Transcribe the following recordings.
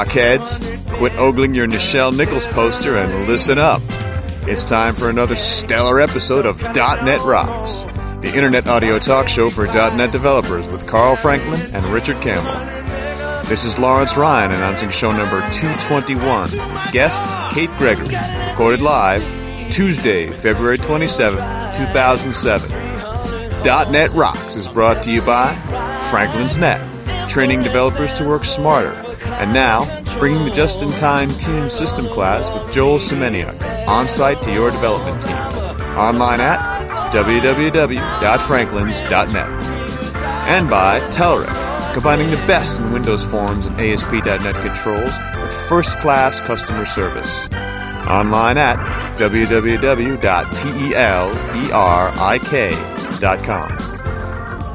Rockheads! Quit ogling your Nichelle Nichols poster and listen up. It's time for another stellar episode of .NET Rocks, the internet audio talk show for .NET developers with Carl Franklin and Richard Campbell. This is Lawrence Ryan announcing show number 221 with guest Kate Gregory, recorded live Tuesday, February 27, 2007. .NET Rocks is brought to you by Franklin's Net, training developers to work smarter. And now, bringing the just-in-time team system class with Joel Semeniuk, on-site to your development team. Online at www.franklins.net. And by Telerik, combining the best in Windows Forms and ASP.NET controls with first-class customer service. Online at www.telerik.com.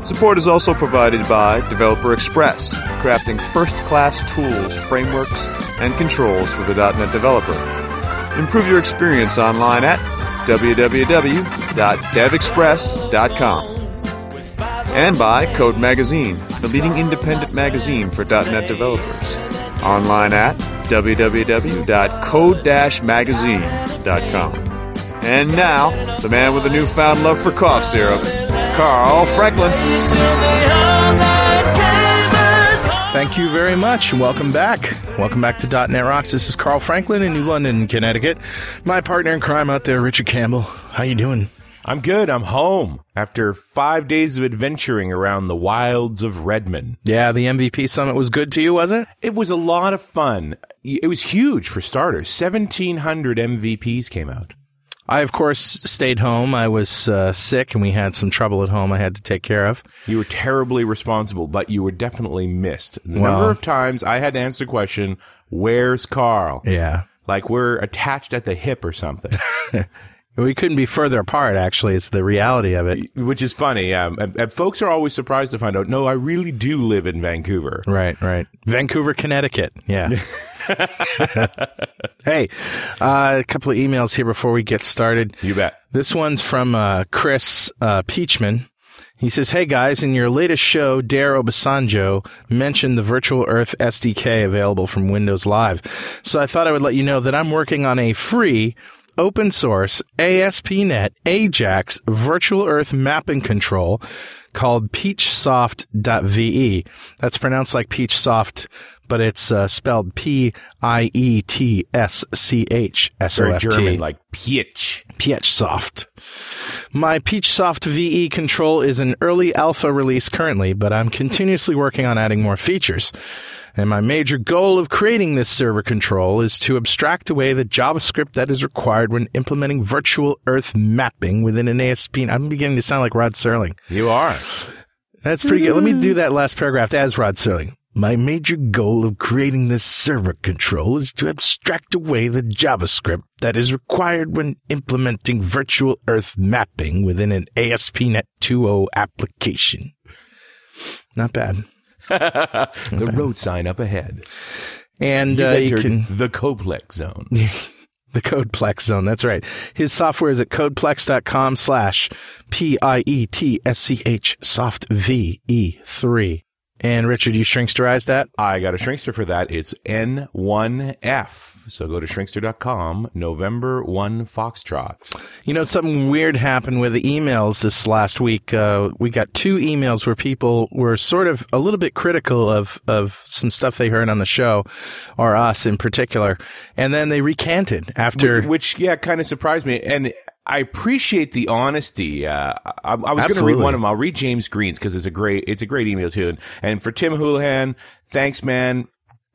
Support is also provided by Developer Express, crafting first class tools, frameworks, and controls for the .NET developer. Improve your experience online at www.devexpress.com. And by Code Magazine, the leading independent magazine for .NET developers. Online at www.code-magazine.com. And now, the man with a newfound love for cough syrup, Carl Franklin. Thank you very much. Welcome back. Welcome back to .NET Rocks. This is Carl Franklin in New London, Connecticut. My partner in crime out there, Richard Campbell. How you doing? I'm good. I'm home after five days of adventuring around the wilds of Redmond. Yeah, the MVP summit was good to you, was it? It was a lot of fun. It was huge for starters. 1,700 MVPs came out. I, of course, stayed home. I was uh, sick and we had some trouble at home I had to take care of. You were terribly responsible, but you were definitely missed. The Well- number of times I had to answer the question, where's Carl? Yeah. Like we're attached at the hip or something, We couldn't be further apart, actually. It's the reality of it. which is funny. Um, and, and folks are always surprised to find out, no, I really do live in Vancouver. Right, right. Vancouver, Connecticut. Yeah. hey, uh, a couple of emails here before we get started. You bet. This one's from uh, Chris uh, Pietschmann. He says, Hey guys, in your latest show, Dare Obasanjo mentioned the Virtual Earth SDK available from Windows Live. So I thought I would let you know that I'm working on a free, open source ASP.NET Ajax Virtual Earth mapping control called pietschsoft.ve. That's pronounced like peach soft, but it's uh, spelled P I E T S C H S O F T. German, like Peach. PeachSoft. My PietschSoft VE control is an early alpha release currently, but I'm continuously working on adding more features. And my major goal of creating this server control is to abstract away the JavaScript that is required when implementing virtual earth mapping within an ASP. I'm beginning to sound like Rod Serling. You are. That's pretty good. Let me do that last paragraph as Rod Serling. My major goal of creating this server control is to abstract away the JavaScript that is required when implementing virtual earth mapping within an ASP.NET 2.0 application. Not bad. the road sign up ahead. And uh, you can the Codeplex zone. the Codeplex zone. That's right. His software is at codeplex.com slash P I E T S C H soft V E 3. And Richard, you shrinksterize that? I got a shrinkster for that. It's N1F. So go to shrinkster.com, November 1 Foxtrot. You know, something weird happened with the emails this last week. Uh, we got two emails where people were sort of a little bit critical of, of some stuff they heard on the show, or us in particular. And then they recanted after. Which, yeah, kind of surprised me. And I appreciate the honesty. Uh, I, I was going to read one of them. I'll read James Green's because it's a great, it's a great email too. And, and for Tim Houlihan, thanks, man.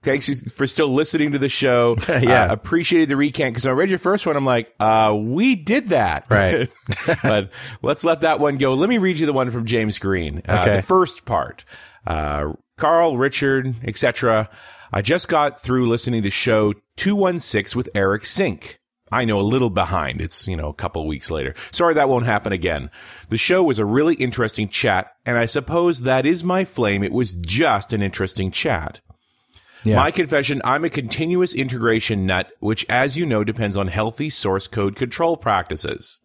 Thanks for still listening to the show. Yeah. Uh, appreciated the recant because I read your first one. I'm like, uh, we did that. Right. but let's let that one go. Let me read you the one from James Green. Uh, Okay. The first part. Uh, Carl, Richard, etc. I just got through listening to show 216 with Eric Sink. I know a little behind. It's, you know, a couple weeks later. Sorry that won't happen again. The show was a really interesting chat, and I suppose that is my flame. It was just an interesting chat. Yeah. My confession, I'm a continuous integration nut, which, as you know, depends on healthy source code control practices.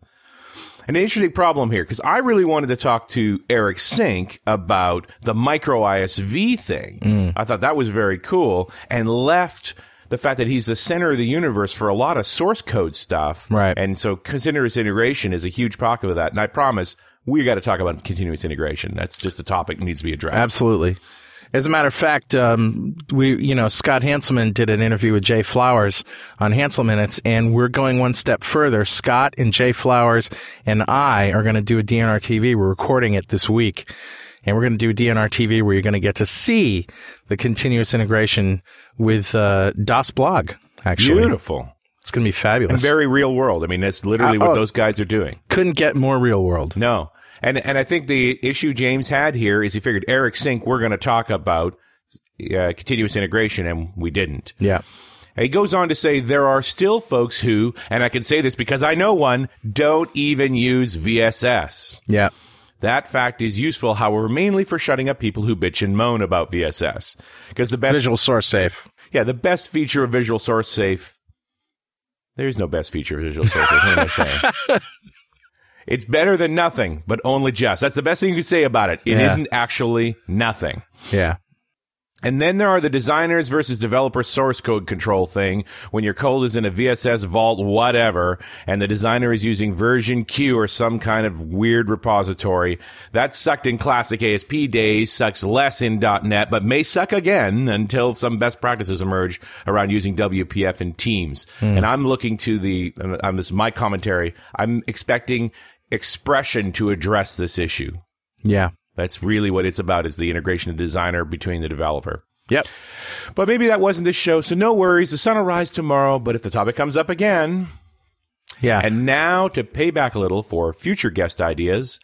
An interesting problem here, because I really wanted to talk to Eric Sink about the micro ISV thing. Mm. I thought that was very cool and left the fact that he's the center of the universe for a lot of source code stuff. Right. And so continuous integration is a huge pocket of that. And I promise we got to talk about continuous integration. That's just a topic that needs to be addressed. Absolutely. As a matter of fact, um, we, you know, Scott Hanselman did an interview with Jay Flowers on Hanselminutes, and we're going one step further. Scott and Jay Flowers and I are going to do a DNR TV. We're recording it this week, and we're going to do DNR TV where you're going to get to see the continuous integration with uh, dasBlog. Actually, Beautiful. it's going to be fabulous. And very real world. I mean, that's literally Uh, what oh. those guys are doing. Couldn't get more real world. No. And and I think the issue James had here is he figured Eric Sink we're going to talk about uh, continuous integration and we didn't. Yeah. He goes on to say there are still folks who and I can say this because I know one don't even use VSS. Yeah. That fact is useful however mainly for shutting up people who bitch and moan about VSS. Because the best Visual Source Safe. yeah, the best feature of Visual Source Safe. There's no best feature of Visual Source Safe. What am I saying? It's better than nothing, but only just. That's the best thing you could say about it. It Yeah. not actually nothing. Yeah. And then there are the designers versus developer source code control thing when your code is in a VSS vault, whatever, and the designer is using Version Cue or some kind of weird repository. That sucked in classic ASP days, sucks less in .NET, but may suck again until some best practices emerge around using WPF in Teams. And I'm looking to the, um, this is my commentary, I'm expecting expression to address this issue. Yeah. That's really what it's about is the integration of designer between the developer. Yep. But maybe that wasn't this show, so no worries. The sun will rise tomorrow, but if the topic comes up again. Yeah. And now to pay back a little for future guest ideas,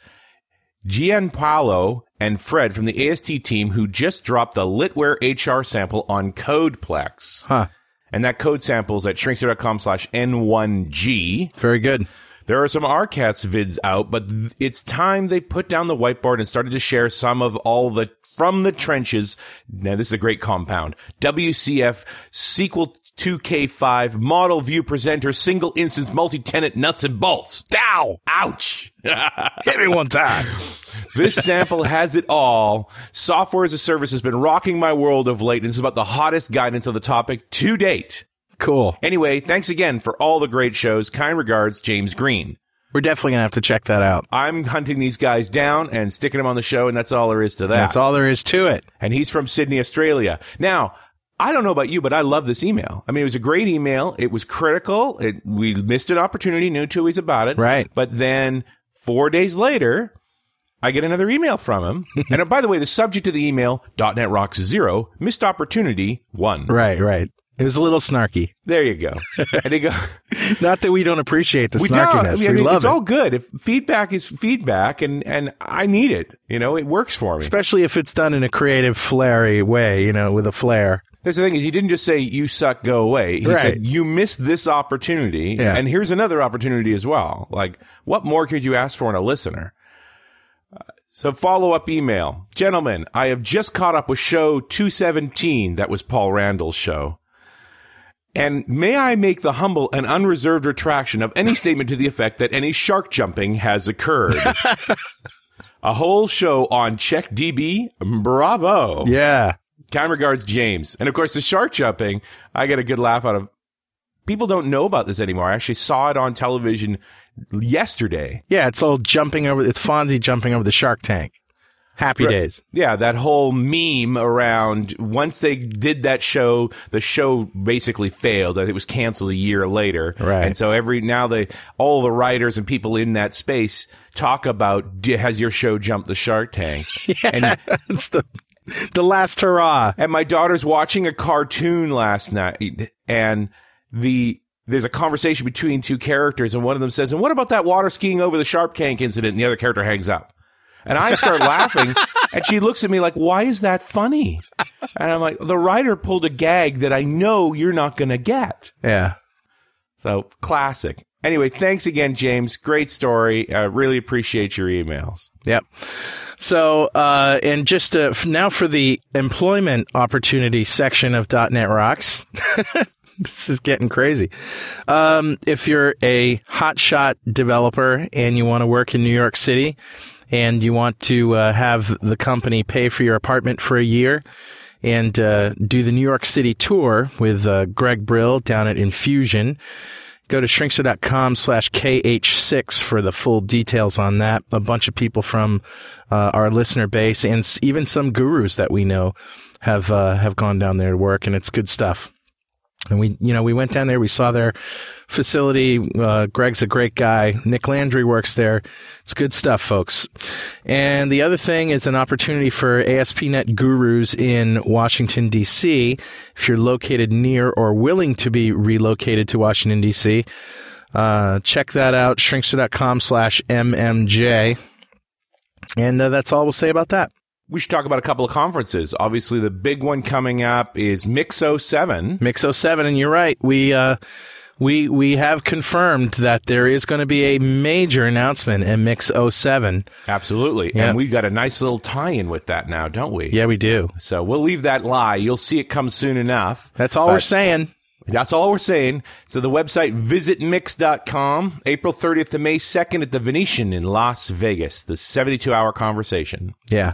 Gianpaolo and Fred from the AST team who just dropped the Litware HR sample on Codeplex. huh. And that code sample is at shrinkster.com slash N1G. Very good. There are some ARCast vids out, but th- it's time they put down the whiteboard and started to share some of all the from the trenches. Now, this is a great compound. WCF, SQL 2K5, model view presenter, single instance multi-tenant nuts and bolts. Dow! Ouch! Hit me one time. this sample has it all. Software as a service has been rocking my world of late, and is about the hottest guidance of the topic to date. Cool. Anyway, thanks again for all the great shows. Kind regards, James Green. We're definitely gonna have to check that out. I'm hunting these guys down and sticking them on the show, and that's all there is to that. That's all there is to it. And he's from Sydney, Australia. Now, I don't know about you, but I love this email. I mean, it was a great email. It was critical. It, we missed an opportunity, knew two ways about it. Right. But then four days later, I get another email from him. and uh, by the way, the subject of the email, .NET Rocks Zero, missed opportunity one. Right, right. It was a little snarky. There you go. and they go, Not that we don't appreciate the We snarkiness. don't. I we mean, love it's it. all good. If feedback is feedback, and and I need it. You know, it works for me. Especially if it's done in a creative, flary way, you know, with a flair. That's the thing is, he didn't just say "you suck, go away." He Right. said you missed this opportunity, Yeah. and here's another opportunity as well. Like, what more could you ask for in a listener? Uh, So follow up email, gentlemen. I have just caught up with show 217. That was Paul Randal's show. And may I make the humble and unreserved retraction of any statement to the effect that any shark jumping has occurred. A whole show on CHECKDB. Bravo. Yeah. Kind regards, James. And of course, the shark jumping, I get a good laugh out of. People don't know about this anymore. I actually saw it on television yesterday. Yeah, it's all jumping over, it's Fonzie jumping over the shark tank. Happy days. Yeah, that whole meme around once they did that show, the show basically failed. It was canceled a year later. Right. And so every now they all the writers and people in that space talk about has your show jumped the Shark Tank? And it's the the last hurrah. and my daughter's watching a cartoon last night and the there's a conversation between two characters and one of them says, "And what about that water skiing over the Shark Tank incident?" And the other character hangs up. And I start laughing, and she looks at me like, "Why is that funny?" And I'm like, "The writer pulled a gag that I know you're not going to get." Yeah. So classic. Anyway, thanks again, James. Great story. I really appreciate your emails. Yep. So, uh, and just uh, now for the employment opportunity section of .NET Rocks. this is getting crazy. Um, if you're a hotshot developer and you want to work in New York City and you want to uh, have the company pay for your apartment for a year and uh, do the New York City tour with uh, Greg Brill down at Infusion, Go to shrinkster.com slash KH6 for the full details on that. A bunch of people from uh, our listener base and even some gurus that we know have uh, have gone down there to work, and it's good stuff. And we, you know, we went down there. We saw their facility. Uh, Greg's a great guy. Nick Landry works there. It's good stuff, folks. And the other thing is an opportunity for ASP.NET gurus in Washington, D.C. If you're located near or willing to be relocated to Washington, D.C., uh, check that out. Shrinkster.com slash MMJ. And uh, that's all we'll say about that. We should talk about a couple of conferences. Obviously, the big one coming up is Mix 07. Mix 07, and you're right. We, uh, we, we have confirmed that there is going to be a major announcement in Mix 07. Absolutely. Yeah. And we've got a nice little tie in with that now, don't we? Yeah, we do. So we'll leave that lie. You'll see it come soon enough. That's all we're saying. That's all we're saying. So the website visitmix.com, April 30th to May 2nd at the Venetian in Las Vegas, the 72 hour conversation. Yeah.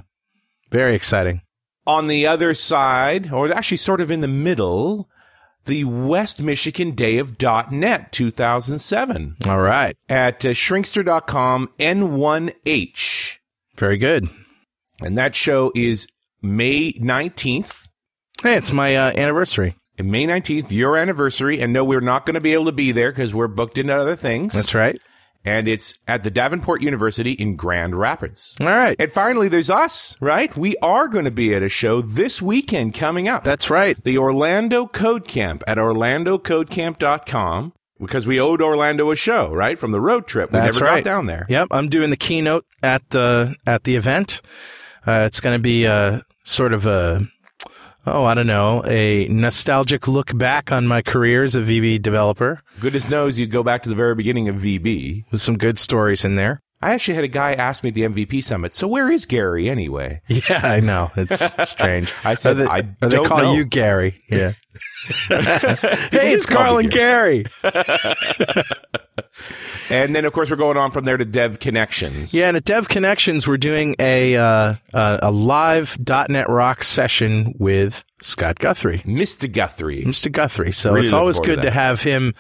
Very exciting. On the other side, or actually sort of in the middle, the West Michigan Day of .NET 2007 All right. at uh, shrinkster.com N1H. Very good. And that show is May 19th. Hey, it's my uh, anniversary. May 19th, your anniversary. And no, we're not going to be able to be there because we're booked into other things. That's right. And it's at the Davenport University in Grand Rapids. All right. And finally, there's us, right? We are going to be at a show this weekend coming up. That's right. the Orlando Code Camp at orlandocodecamp.com because we owed Orlando a show, right? From the road trip. We That's never right. got down there. Yep, I'm doing the keynote at the at the event. Uh, it's going to be a sort of a oh, I don't know, a nostalgic look back on my career as a VB developer Goodness knows you go back to the very beginning of VB. with some good stories in there. I actually had a guy ask me at the MVP summit, so where is Gary anyway? Yeah, I know. It's strange. I said, they, I or they don't call know. you Gary. Yeah. hey, it's Carl and Gary. And then, of course, we're going on from there to Dev Connections. Yeah, and at Dev Connections, we're doing a uh, uh, a live .NET Rock session with Scott Guthrie. Mr. Guthrie. Mr. Guthrie. So Really it's always forward to good to, have him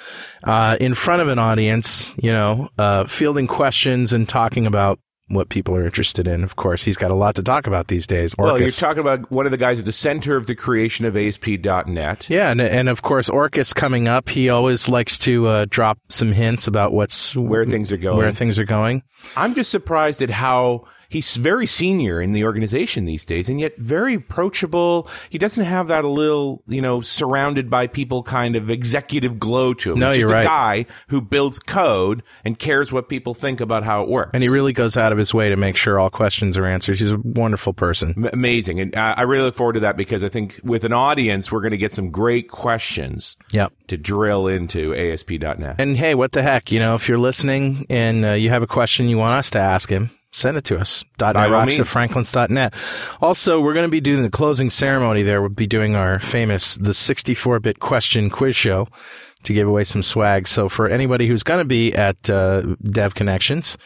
uh, in front of an audience, you know, uh, fielding questions and talking about what people are interested in. Of course, he's got a lot to talk about these days. Well, you're talking about one of the guys at the center of the creation of ASP.NET. yeah, and, and of course, Orcas coming up. He always likes to uh, drop some hints about what's Where things are going. Where things are going. I'm just surprised at how he's very senior in the organization these days and yet very approachable. He doesn't have that a little, you know, surrounded by people kind of executive glow to him. No, He's just you're a right. guy who builds code and cares what people think about how it works. And he really goes out of his way to make sure all questions are answered. He's a wonderful person. M- amazing. And uh, I really look forward to that because I think with an audience, we're going to get some great questions Yep. to drill into ASP.NET. And hey, what the heck? You know, if you're listening and uh, you have a question you want us to ask him, send it to us. .NETRocks at franklins.net. Also, we're going to be doing the closing ceremony there. We'll be doing our famous, the 64-bit question quiz show to give away some swag. So for anybody who's going to be at uh, Dev Connections,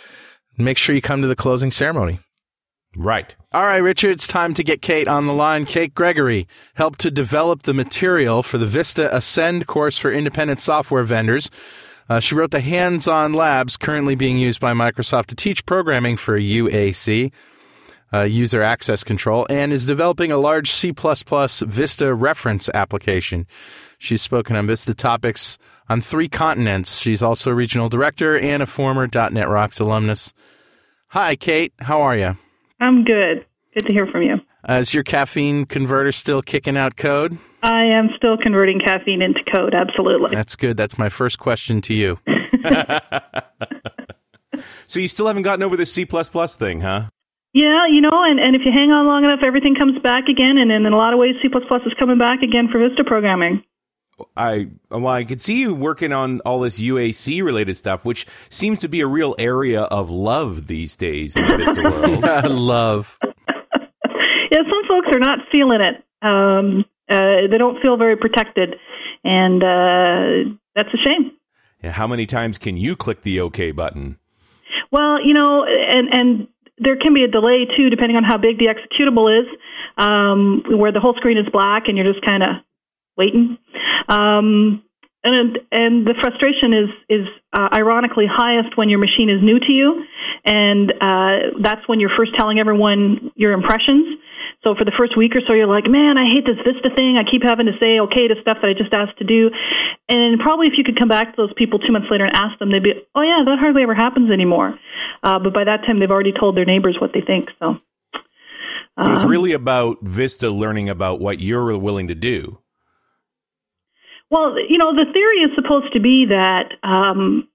make sure you come to the closing ceremony. Right. All right, Richard, it's time to get Kate on the line. Kate Gregory helped to develop the material for the Vista Ascend course for independent software vendors. Uh, she wrote the hands on labs currently being used by Microsoft to teach programming for UAC. uh, user access control, and is developing a large C++ Vista reference application. She's spoken on Vista topics on three continents. She's also a regional director and a former .NET Rocks alumnus. Hi, Kate. How are you? I'm good. Good to hear from you. Uh, is your caffeine converter still kicking out code? I am still converting caffeine into code, absolutely. That's good. That's my first question to you. So you still haven't gotten over the C thing, huh? Yeah, you know, and, and if you hang on long enough, everything comes back again, and, and in a lot of ways, C++ is coming back again for Vista programming. I well, I could see you working on all this UAC related stuff, which seems to be a real area of love these days in the Vista world. Love. Yeah, some folks are not feeling it. Um, uh, they don't feel very protected, and uh, that's a shame. Yeah, how many times can you click the OK button? Well, you know, and and there can be a delay too, depending on how big the executable is, um, where the whole screen is black and you're just kind of waiting. Um, and and the frustration is is uh, ironically highest when your machine is new to you, and uh, that's when you're first telling everyone your impressions. So for the first week or so, you're like, man, I hate this Vista thing. I keep having to say okay to stuff that I just asked to do. And probably if you could come back to those people two months later and ask them, they'd be, oh yeah, that hardly ever happens anymore. Uh, but by that time, they've already told their neighbors what they think. So. So it's um, really about Vista learning about what you're willing to do. Well, you know, the theory is supposed to be that um,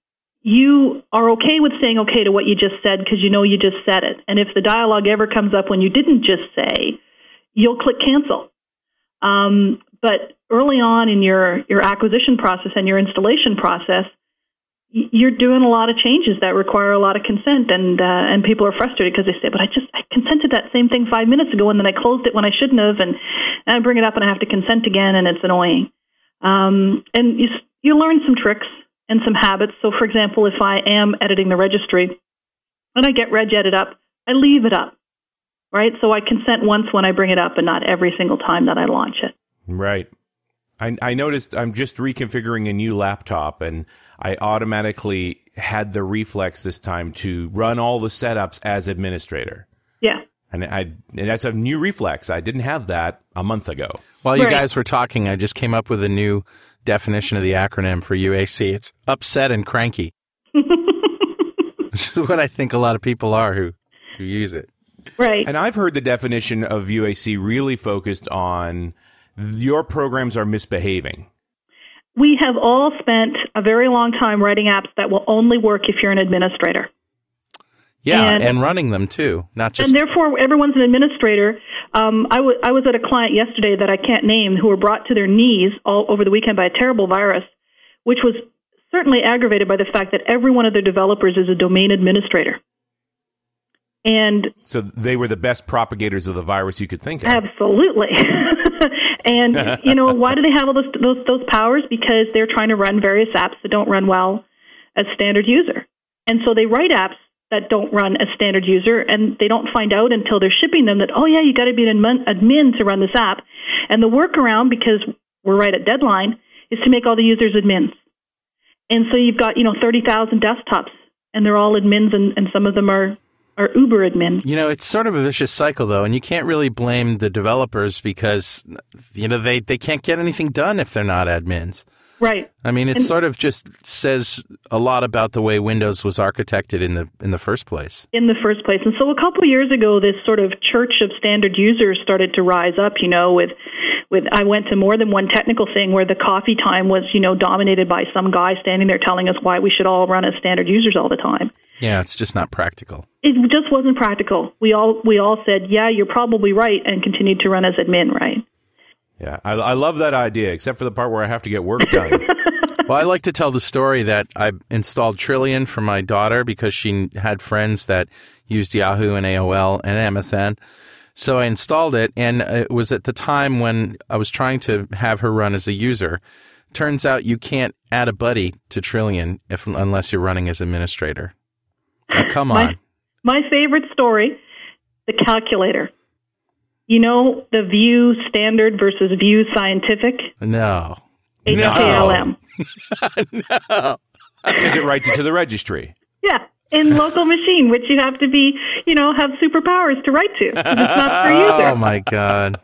you are okay with saying okay to what you just said because you know you just said it. And if the dialogue ever comes up when you didn't just say, you'll click cancel. Um, but early on in your, your acquisition process and your installation process, you're doing a lot of changes that require a lot of consent, and uh, and people are frustrated because they say, "But I just I consented that same thing five minutes ago, and then I closed it when I shouldn't have, and, and I bring it up and I have to consent again, and it's annoying." Um, and you, you learn some tricks and some habits. So, for example, if I am editing the registry and I get regedit up, I leave it up, right? So I consent once when I bring it up and not every single time that I launch it. Right. I, I noticed I'm just reconfiguring a new laptop and I automatically had the reflex this time to run all the setups as administrator. Yeah. And I and that's a new reflex. I didn't have that a month ago. While you Right. guys were talking, I just came up with a new definition of the acronym for UAC. It's upset and cranky. Which is what I think a lot of people are who, who use it. Right. And I've heard the definition of UAC really focused on your programs are misbehaving. We have all spent a very long time writing apps that will only work if you're an administrator. Yeah, and, And- running them too, not just. and therefore, everyone's an administrator. Um, I, w- I was at a client yesterday that I can't name who were brought to their knees all over the weekend by a terrible virus, which was certainly aggravated by the fact that every one of their developers is a domain administrator. And So they were the best propagators of the virus you could think of. Absolutely. and you know why do they have all those, those those powers? Because they're trying to run various apps that don't run well as standard user, and so they write apps that don't run as standard user, and they don't find out until they're shipping them that oh yeah, you got to be an admin, admin to run this app. And the workaround, because we're right at deadline, is to make all the users admins. And so you've got you know thirty thousand desktops, and they're all admins, and, and some of them are are Uber admins. You know, it's sort of a vicious cycle, though, and you can't really blame the developers because, you know, they, they can't get anything done if they're not admins. Right. I mean, it And- sort of just says a lot about the way Windows was architected in the in the first place. in the first place. And so a couple of years ago, this sort of church of standard users started to rise up. You know, with with I went to more than one technical thing where the coffee time was you know dominated by some guy standing there telling us why we should all run as standard users all the time. Yeah, it's just not practical. It just wasn't practical. We all we all said, yeah, you're probably right, and continued to run as admin, right? Yeah, I, I love that idea, except for the part where I have to get work done. Well, I like to tell the story that I installed Trillian for my daughter because she had friends that used Yahoo and AOL and MSN. So I installed it, and it was at the time when I was trying to have her run as a user. Turns out you can't add a buddy to Trillian if unless you're running as administrator. Now, come My- on. My favorite story, the calculator. You know the View Standard versus View Scientific, No. HKLM. No. Because it writes it to the registry. Yeah. in local machine, which you have to be, you know, have superpowers to write to. It's not per user. Oh my god.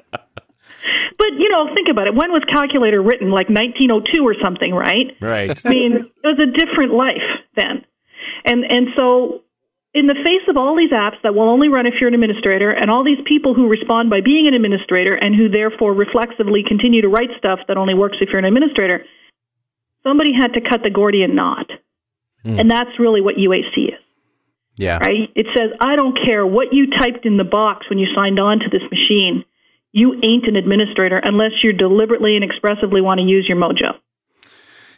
But you know, think about it. When was calculator written? Like 1902 or something, right? Right. I mean, it was a different life then. And and so in the face of all these apps that will only run if you're an administrator and all these people who respond by being an administrator and who therefore reflexively continue to write stuff that only works if you're an administrator, somebody had to cut the Gordian knot. Hmm. And that's really what UAC is, Yeah. right? It says, I don't care what you typed in the box when you signed on to this machine. You ain't an administrator unless you deliberately and expressively want to use your mojo.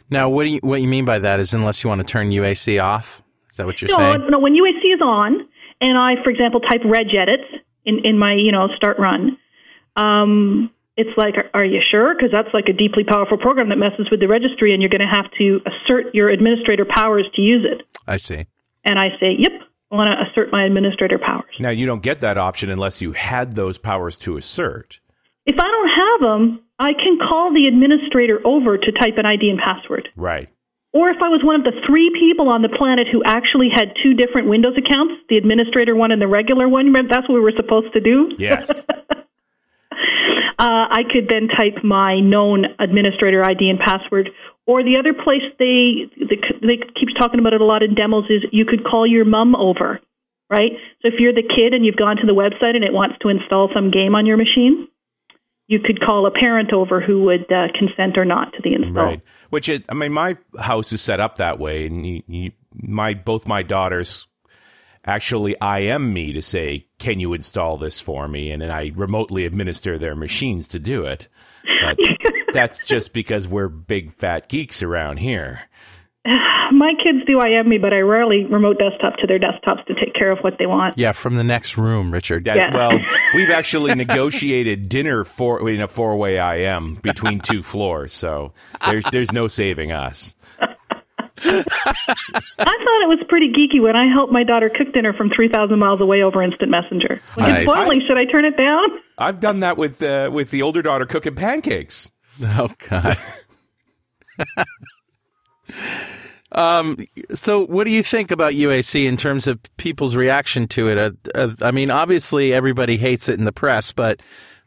Now, what do you what you mean by that is unless you want to turn UAC off? Is that what you're No, saying? no. When UAC is on, and I, for example, type regedit in in my you know start run, um, it's like, are, are you sure? Because that's like a deeply powerful program that messes with the registry, and you're going to have to assert your administrator powers to use it. I see. And I say, yep, I want to assert my administrator powers. Now you don't get that option unless you had those powers to assert. If I don't have them, I can call the administrator over to type an ID and password. Right. Or if I was one of the three people on the planet who actually had two different Windows accounts, the administrator one and the regular one, remember that's what we were supposed to do? Yes. uh, I could then type my known administrator ID and password. Or the other place they they, they keeps talking about it a lot in demos is you could call your mom over, right? So if you're the kid and you've gone to the website and it wants to install some game on your machine, you could call a parent over who would uh, consent or not to the install. Right. Which it, I mean, my house is set up that way, and you, you, my both my daughters actually IM me to say, "Can you install this for me?" And then I remotely administer their machines to do it. But that's just because we're big fat geeks around here. My kids do IM me, but I rarely remote desktop to their desktops to take care of what they want. Yeah, from the next room, Richard. That, Yeah. Well, we've actually negotiated dinner for in a four way IM between two floors, so there's there's no saving us. I thought it was pretty geeky when I helped my daughter cook dinner from 3,000 miles away over Instant Messenger. When Nice. it's boiling, should I turn it down? I've done that with uh, with the older daughter cooking pancakes. Oh God. Um. So, what do you think about UAC in terms of people's reaction to it? Uh, uh, I mean, obviously, everybody hates it in the press, but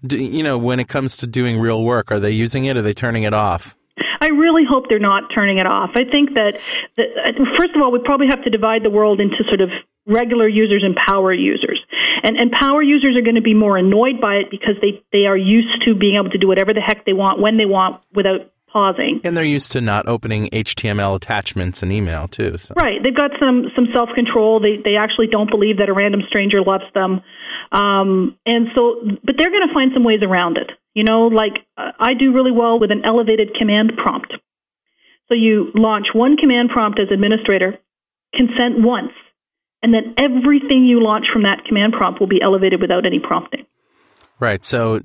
do, you know, when it comes to doing real work, are they using it? Or are they turning it off? I really hope they're not turning it off. I think that, that uh, first of all, we probably have to divide the world into sort of regular users and power users. And, and power users are going to be more annoyed by it because they, they are used to being able to do whatever the heck they want when they want without pausing. And they're used to not opening HTML attachments in email too. So. Right. They've got some some self control. They they actually don't believe that a random stranger loves them, um, and so but they're going to find some ways around it. You know, like uh, I do really well with an elevated command prompt. So you launch one command prompt as administrator, consent once, and then everything you launch from that command prompt will be elevated without any prompting. Right. So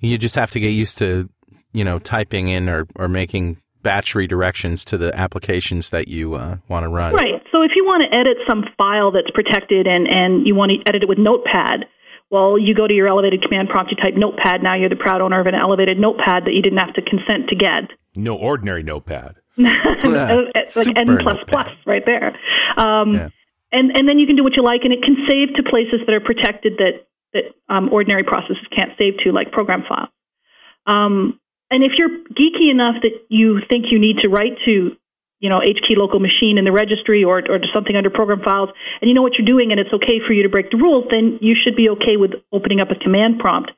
you just have to get used to, you know, typing in or, or making batch redirections to the applications that you uh, want to run. Right. So if you want to edit some file that's protected and, and you want to edit it with Notepad, well, you go to your elevated command prompt, you type Notepad. Now you're the proud owner of an elevated Notepad that you didn't have to consent to get. No ordinary notepad. it's like N Super plus plus Notepad. right there. Um, Yeah. And and then you can do what you like, and it can save to places that are protected that that um, ordinary processes can't save to, like program files. Um, and if you're geeky enough that you think you need to write to, you know, HKey local machine in the registry or or to something under program files, and you know what you're doing, and it's okay for you to break the rules, then you should be okay with opening up a command prompt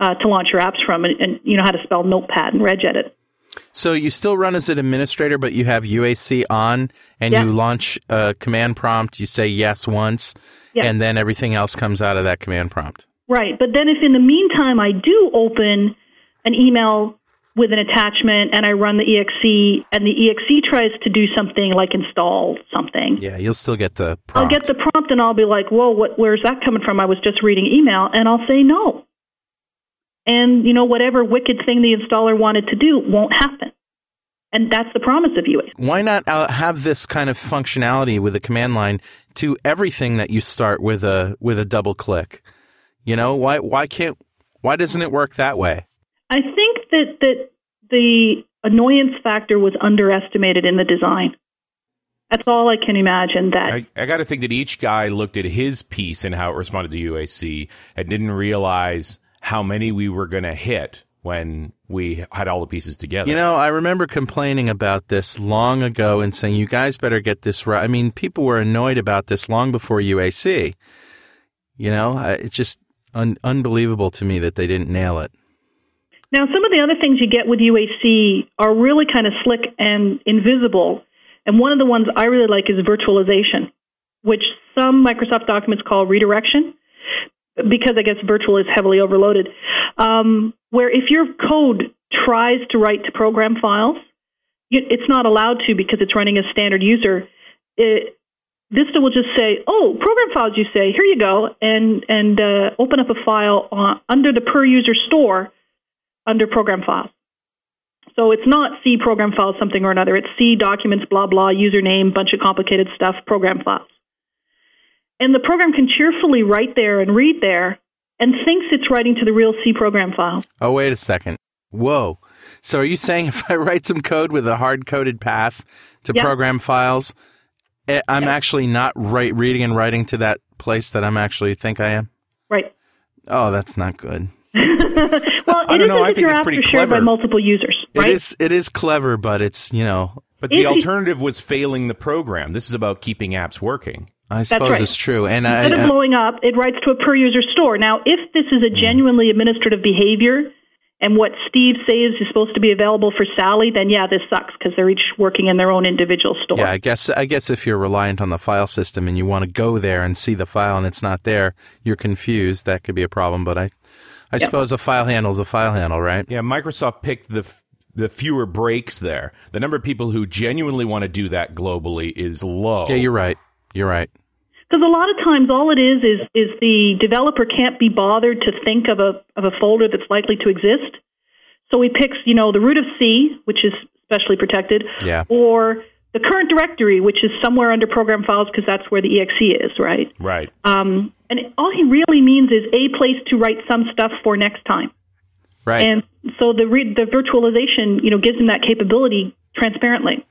uh, to launch your apps from, and, and you know how to spell Notepad and regedit. So you still run as an administrator, but you have UAC on, and Yeah. you launch a command prompt. You say yes once, Yeah. and then everything else comes out of that command prompt. Right. But then if in the meantime I do open an email with an attachment and I run the exe and the exe tries to do something like install something, Yeah, you'll still get the prompt. I'll get the prompt and I'll be like, whoa, what, where's that coming from? I was just reading email. And I'll say no. And, you know, whatever wicked thing the installer wanted to do won't happen. And that's the promise of UAC. Why not uh, have this kind of functionality with the command line to everything that you start with a with a double click? You know, why why can't why doesn't it work that way? I think that, that the annoyance factor was underestimated in the design. That's all I can imagine. That I, I got to think that each guy looked at his piece and how it responded to UAC and didn't realize how many we were going to hit when we had all the pieces together. You know, I remember complaining about this long ago and saying, you guys better get this right. I mean, people were annoyed about this long before UAC. You know, it's just un- unbelievable to me that they didn't nail it. Now, some of the other things you get with UAC are really kind of slick and invisible. And one of the ones I really like is virtualization, which some Microsoft documents call redirection because I guess virtual is heavily overloaded. Um, where if your code tries to write to program files, it's not allowed to because it's running a standard user. It, Vista will just say, "Oh, program files." You say, "Here you go," and and uh, open up a file on, under the per user store under program files. So it's not C program files something or another. It's C documents blah blah username bunch of complicated stuff program files. And the program can cheerfully write there and read there and thinks it's writing to the real C program file. Oh, wait a second. Whoa. So are you saying if I write some code with a hard coded path to Yeah. program files, eh, I'm actually not right reading and writing to that place that I'm actually think I am? Right. Oh, that's not good. Well, I don't know. I think it's pretty shared by multiple users, right? It is it is clever, but it's, you know, but the it- alternative was failing the program. This is about keeping apps working. I suppose right. it's true. And I, Instead of I- blowing up, it writes to a per user store. Now, if this is a hmm. genuinely administrative behavior and what Steve says is supposed to be available for Sally, then yeah, this sucks because they're each working in their own individual store. Yeah, I guess I guess if you're reliant on the file system and you want to go there and see the file and it's not there, you're confused. That could be a problem. But I, I suppose a file handle is a file handle, right? Yeah, Microsoft picked the f- the fewer breaks there. The number of people who genuinely want to do that globally is low. Yeah, you're right. You're right. Because a lot of times, all it is is is the developer can't be bothered to think of a of a folder that's likely to exist. So he picks, you know, the root of C, which is specially protected, Yeah. or the current directory, which is somewhere under program files because that's where the exe is, right? right. Um, and all he really means is a place to write some stuff for next time. Right. And so the re- the virtualization, you know, gives him that capability transparently.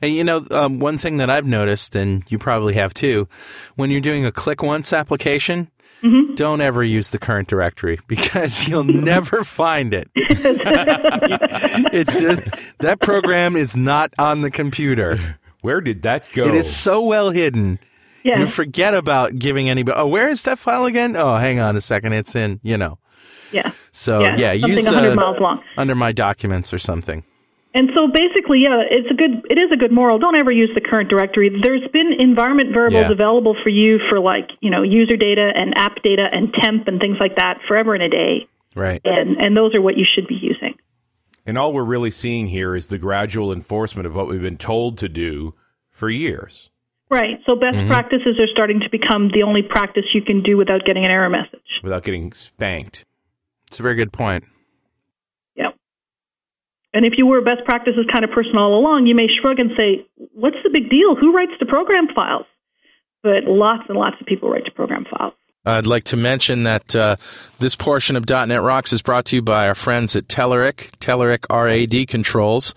And you know, um, one thing that I've noticed, and you probably have too, when you're doing a click once application, Mm-hmm. don't ever use the current directory because you'll never find it. it does- that program is not on the computer. Where did that go? It is so well hidden. Yeah. You forget about giving anybody. Oh, where is that file again? Oh, hang on a second. It's in. You know. Yeah. So Yeah, yeah, something use 100 uh, miles long. under my documents or something. And so basically, yeah, it's a good it is a good moral. Don't ever use the current directory. There's been environment variables Yeah. available for you for like, you know, user data and app data and temp and things like that forever and a day. Right. And and those are what you should be using. and all we're really seeing here is the gradual enforcement of what we've been told to do for years. Right. So best Mm-hmm. practices are starting to become the only practice you can do without getting an error message. without getting spanked. It's a very good point. And if you were a best practices kind of person all along, you may shrug and say, "What's the big deal? Who writes to program files?" But lots and lots of people write to program files. I'd like to mention that uh, this portion of .NET Rocks is brought to you by our friends at Telerik, Telerik RAD Controls,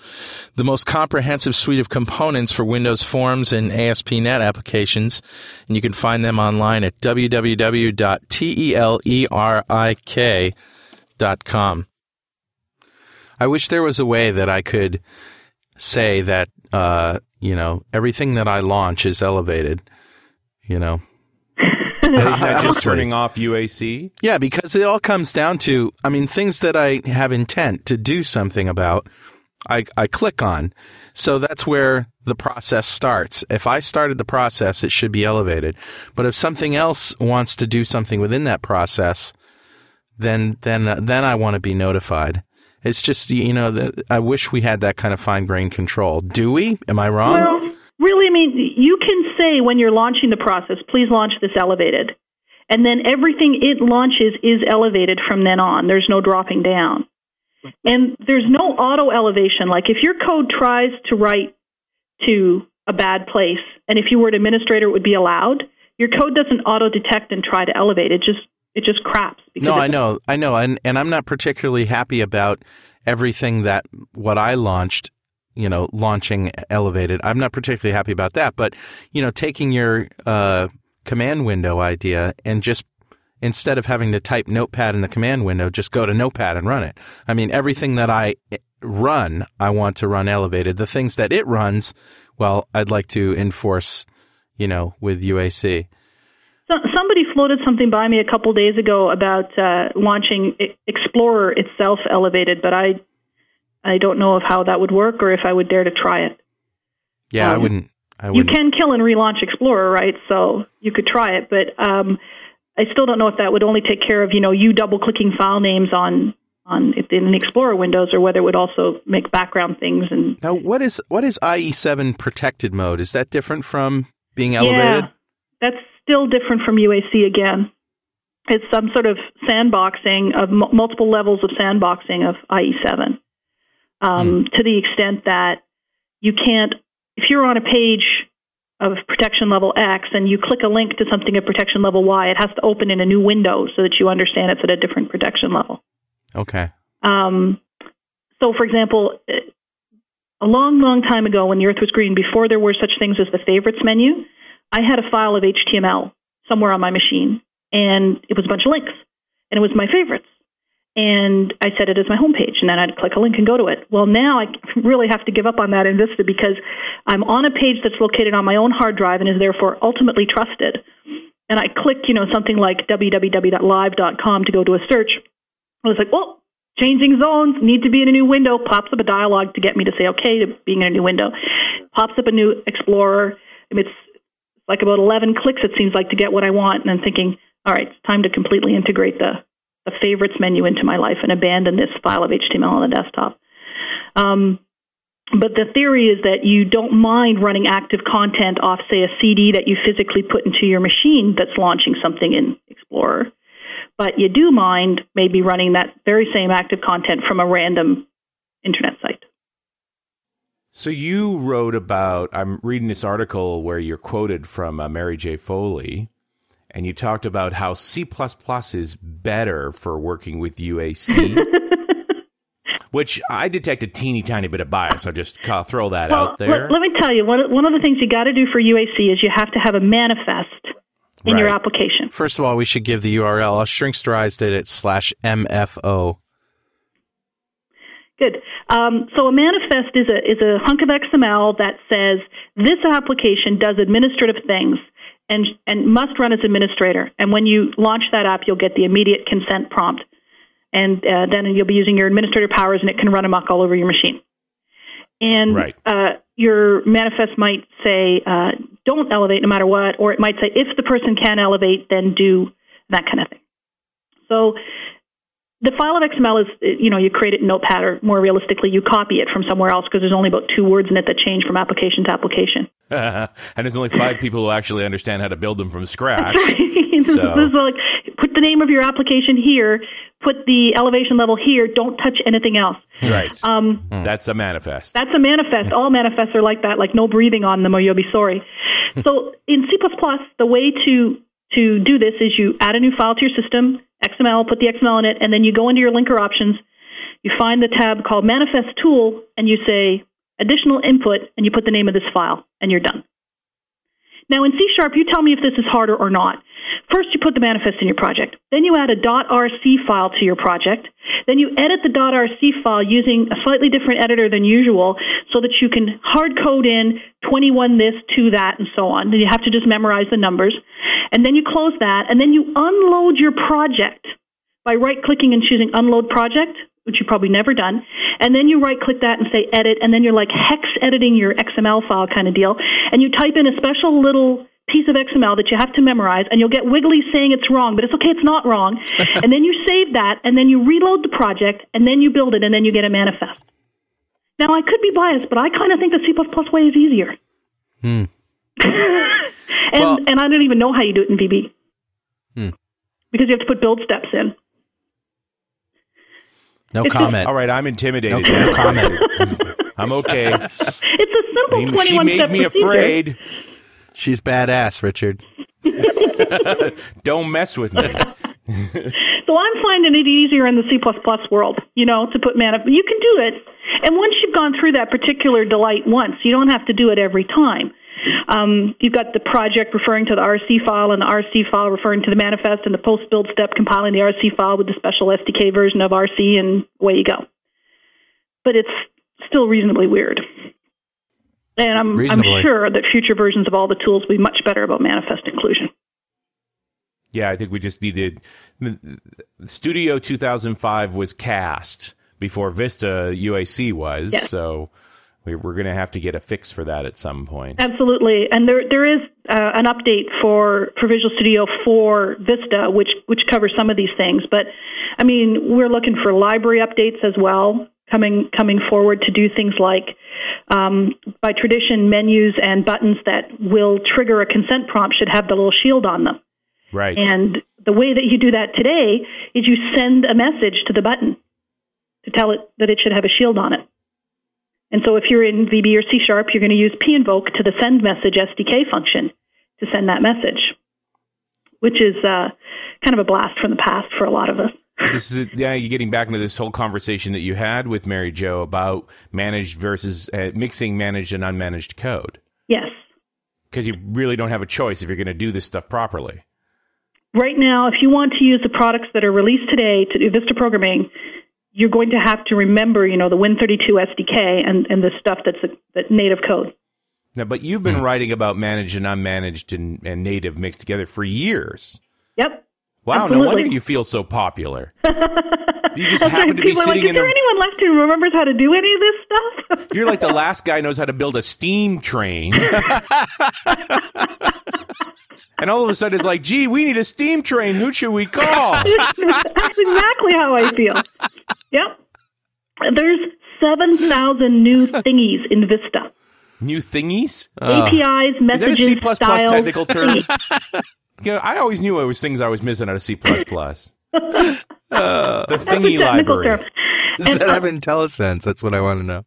the most comprehensive suite of components for Windows Forms and ASP.NET applications. And you can find them online at www.telerik.com. I wish there was a way that I could say that, uh, you know, everything that I launch is elevated, you know. Isn't just turning off UAC? Yeah, because it all comes down to, I mean, things that I have intent to do something about, I, I click on. So that's where the process starts. If I started the process, it should be elevated. But if something else wants to do something within that process, then, then, uh, then I want to be notified. It's just, you know, I wish we had that kind of fine grained control. Do we? Am I wrong? Well, really, I mean, you can say when you're launching the process, please launch this elevated. And then everything it launches is elevated from then on. There's no dropping down. And there's no auto elevation. Like if your code tries to write to a bad place, and if you were an administrator, it would be allowed, your code doesn't auto detect and try to elevate. It just it just craps. Because No, I know, I know, and and I'm not particularly happy about everything that what I launched, you know, launching elevated. I'm not particularly happy about that, but you know, taking your uh, command window idea and just instead of having to type notepad in the command window, just go to notepad and run it. I mean, everything that I run, I want to run elevated. The things that it runs, well, I'd like to enforce, you know, with UAC. So, somebody floated something by me a couple days ago about uh, launching Explorer itself elevated, but I I don't know of how that would work or if I would dare to try it. Yeah, um, I wouldn't. I you can kill and relaunch Explorer, right? So you could try it, but um, I still don't know if that would only take care of you know you double clicking file names on on in Explorer windows, or whether it would also make background things. And now, what is what is IE7 protected mode? Is that different from being elevated? Yeah, that's still different from UAC again. It's some sort of sandboxing of m- multiple levels of sandboxing of IE7 um, mm. to the extent that you can't, if you're on a page of protection level X and you click a link to something at protection level Y, it has to open in a new window so that you understand it's at a different protection level. Okay. Um, so, for example, a long, long time ago when the earth was green, before there were such things as the favorites menu, I had a file of HTML somewhere on my machine, and it was a bunch of links, and it was my favorites and I set it as my homepage, and then I'd click a link and go to it. Well, now I really have to give up on that in Vista because I'm on a page that's located on my own hard drive and is therefore ultimately trusted. And I click, you know, something like www.live.com to go to a search. I was like, well, changing zones, need to be in a new window. Pops up a dialog to get me to say okay to being in a new window. Pops up a new Explorer. I mean, it's like about 11 clicks, it seems like, to get what I want. And I'm thinking, all right, it's time to completely integrate the a favorites menu into my life and abandon this file of HTML on the desktop. Um, but the theory is that you don't mind running active content off, say, a CD that you physically put into your machine that's launching something in Explorer. But you do mind maybe running that very same active content from a random internet site. So you wrote about, I'm reading this article where you're quoted from uh, Mary Jo Foley, and you talked about how C is better for working with UAC. which I detect a teeny tiny bit of bias. I'll just throw that well, out there. Let, let, me tell you, one, one of the things you got to do for UAC is you have to have a manifest in right. your application. First of all, we should give the URL. I shrinksterized it at slash MFO. Good. Um, so a manifest is a is a hunk of XML that says this application does administrative things and, and must run as administrator. And when you launch that app, you'll get the immediate consent prompt. And uh, then you'll be using your administrator powers, and it can run amok all over your machine. And right. uh, your manifest might say, uh, don't elevate no matter what, or it might say, if the person can elevate, then do that kind of thing. So the file of XML is, you know, you create it in Notepad, or more realistically, you copy it from somewhere else because there's only about two words in it that change from application to application. and there's only five people who actually understand how to build them from scratch. so. like, put the name of your application here, put the elevation level here, don't touch anything else. Right. Um, that's a manifest. That's a manifest. All manifests are like that, like no breathing on them or you'll be sorry. so in C++, the way to to do this is you add a new file to your system, XML, put the XML in it, and then you go into your linker options. You find the tab called Manifest Tool, and you say Additional Input, and you put the name of this file, and you're done. Now in C Sharp, you tell me if this is harder or not. First, you put the manifest in your project. Then you add a .rc file to your project. Then you edit the .rc file using a slightly different editor than usual so that you can hard code in 21 this, to that, and so on. Then you have to just memorize the numbers. And then you close that, and then you unload your project by right-clicking and choosing Unload Project, which you've probably never done. And then you right click that and say edit, and then you're like hex editing your XML file kind of deal. And you type in a special little piece of XML that you have to memorize, and you'll get wiggly saying it's wrong, but it's okay, it's not wrong. and then you save that, and then you reload the project, and then you build it, and then you get a manifest. Now, I could be biased, but I kind of think the C way is easier. Hmm. and well, and I don't even know how you do it in VB. Hmm. Because you have to put build steps in. No it's comment. A, All right, I'm intimidated. No, no comment. I'm okay. It's a simple I mean, 21 She made me procedure. afraid. She's badass, Richard. Don't mess with me. so I'm finding it easier in the C++ world, you know, to put mana. You can do it, and once you you've gone through that particular delight once, you don't have to do it every time. Um, you've got the project referring to the RC file and the RC file referring to the manifest and the post build step compiling the RC file with the special SDK version of RC and away you go. But it's still reasonably weird. And I'm, I'm sure that future versions of all the tools will be much better about manifest inclusion. Yeah, I think we just needed. Studio 2005 was cast before Vista UAC was, Yes. so we- we're going to have to get a fix for that at some point. Absolutely, and there there is uh, an update for for Visual Studio for Vista, which which covers some of these things. But I mean, we're looking for library updates as well coming coming forward to do things like um, by tradition menus and buttons that will trigger a consent prompt should have the little shield on them. Right. And the way that you do that today is you send a message to the button to tell it that it should have a shield on it. And so if you're in VB or C Sharp, you're going to use pinvoke to the send message SDK function to send that message, which is uh, kind of a blast from the past for a lot of us. This is yeah you're getting back into this whole conversation that you had with mary jo about managed versus uh, mixing managed and unmanaged code Yes. because you really don't have a choice if you're going to do this stuff properly Right now, if you want to use the products that are released today to do Vista programming, you're going to have to remember, you know, the Win32 SDK and, and the stuff that's a, that native code. now but you've been writing about managed and unmanaged and, and native mixed together for years Yep. Wow no wonder you feel so popular you just happen right. to be are like, sitting is in there anyone left who remembers how to do any of this stuff? You're like the last guy knows how to build a steam train. and all of a sudden it's like, gee, we need a steam train. Who should we call? That's exactly how I feel. Yep. There's 7,000 new thingies in Vista. New thingies? APIs, Is that a C styles. technical term? Thingies. Yeah, I always knew it was things I was missing out of C. the thingy That's a technical library. term. Does And, that uh, have IntelliSense? That's what I want to know.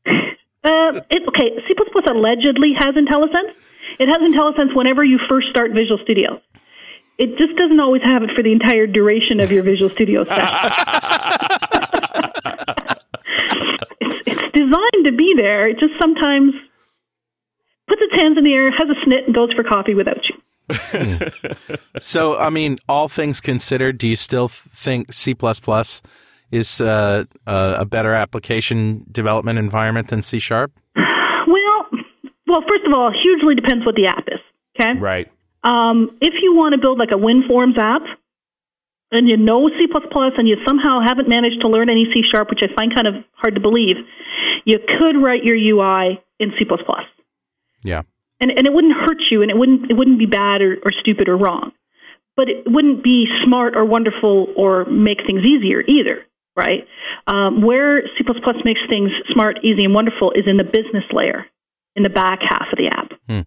Uh, it, okay, C++ allegedly has IntelliSense. It has IntelliSense whenever you first start Visual Studio. It just doesn't always have it for the entire duration of your Visual Studio session. it's, it's designed to be there. It just sometimes puts its hands in the air, has a snit, and goes for coffee without you. So, I mean, all things considered, do you still think C is uh, uh, a better application development environment than C Sharp? Well, well, first of all, hugely depends what the app is. Okay. Right. Um, if you want to build like a WinForms app, and you know C++ and you somehow haven't managed to learn any C Sharp, which I find kind of hard to believe, you could write your UI in C++. Yeah. And, and it wouldn't hurt you, and it wouldn't it wouldn't be bad or, or stupid or wrong, but it wouldn't be smart or wonderful or make things easier either, right? Um, where C++ makes things smart, easy, and wonderful is in the business layer, in the back half of the app, Hmm.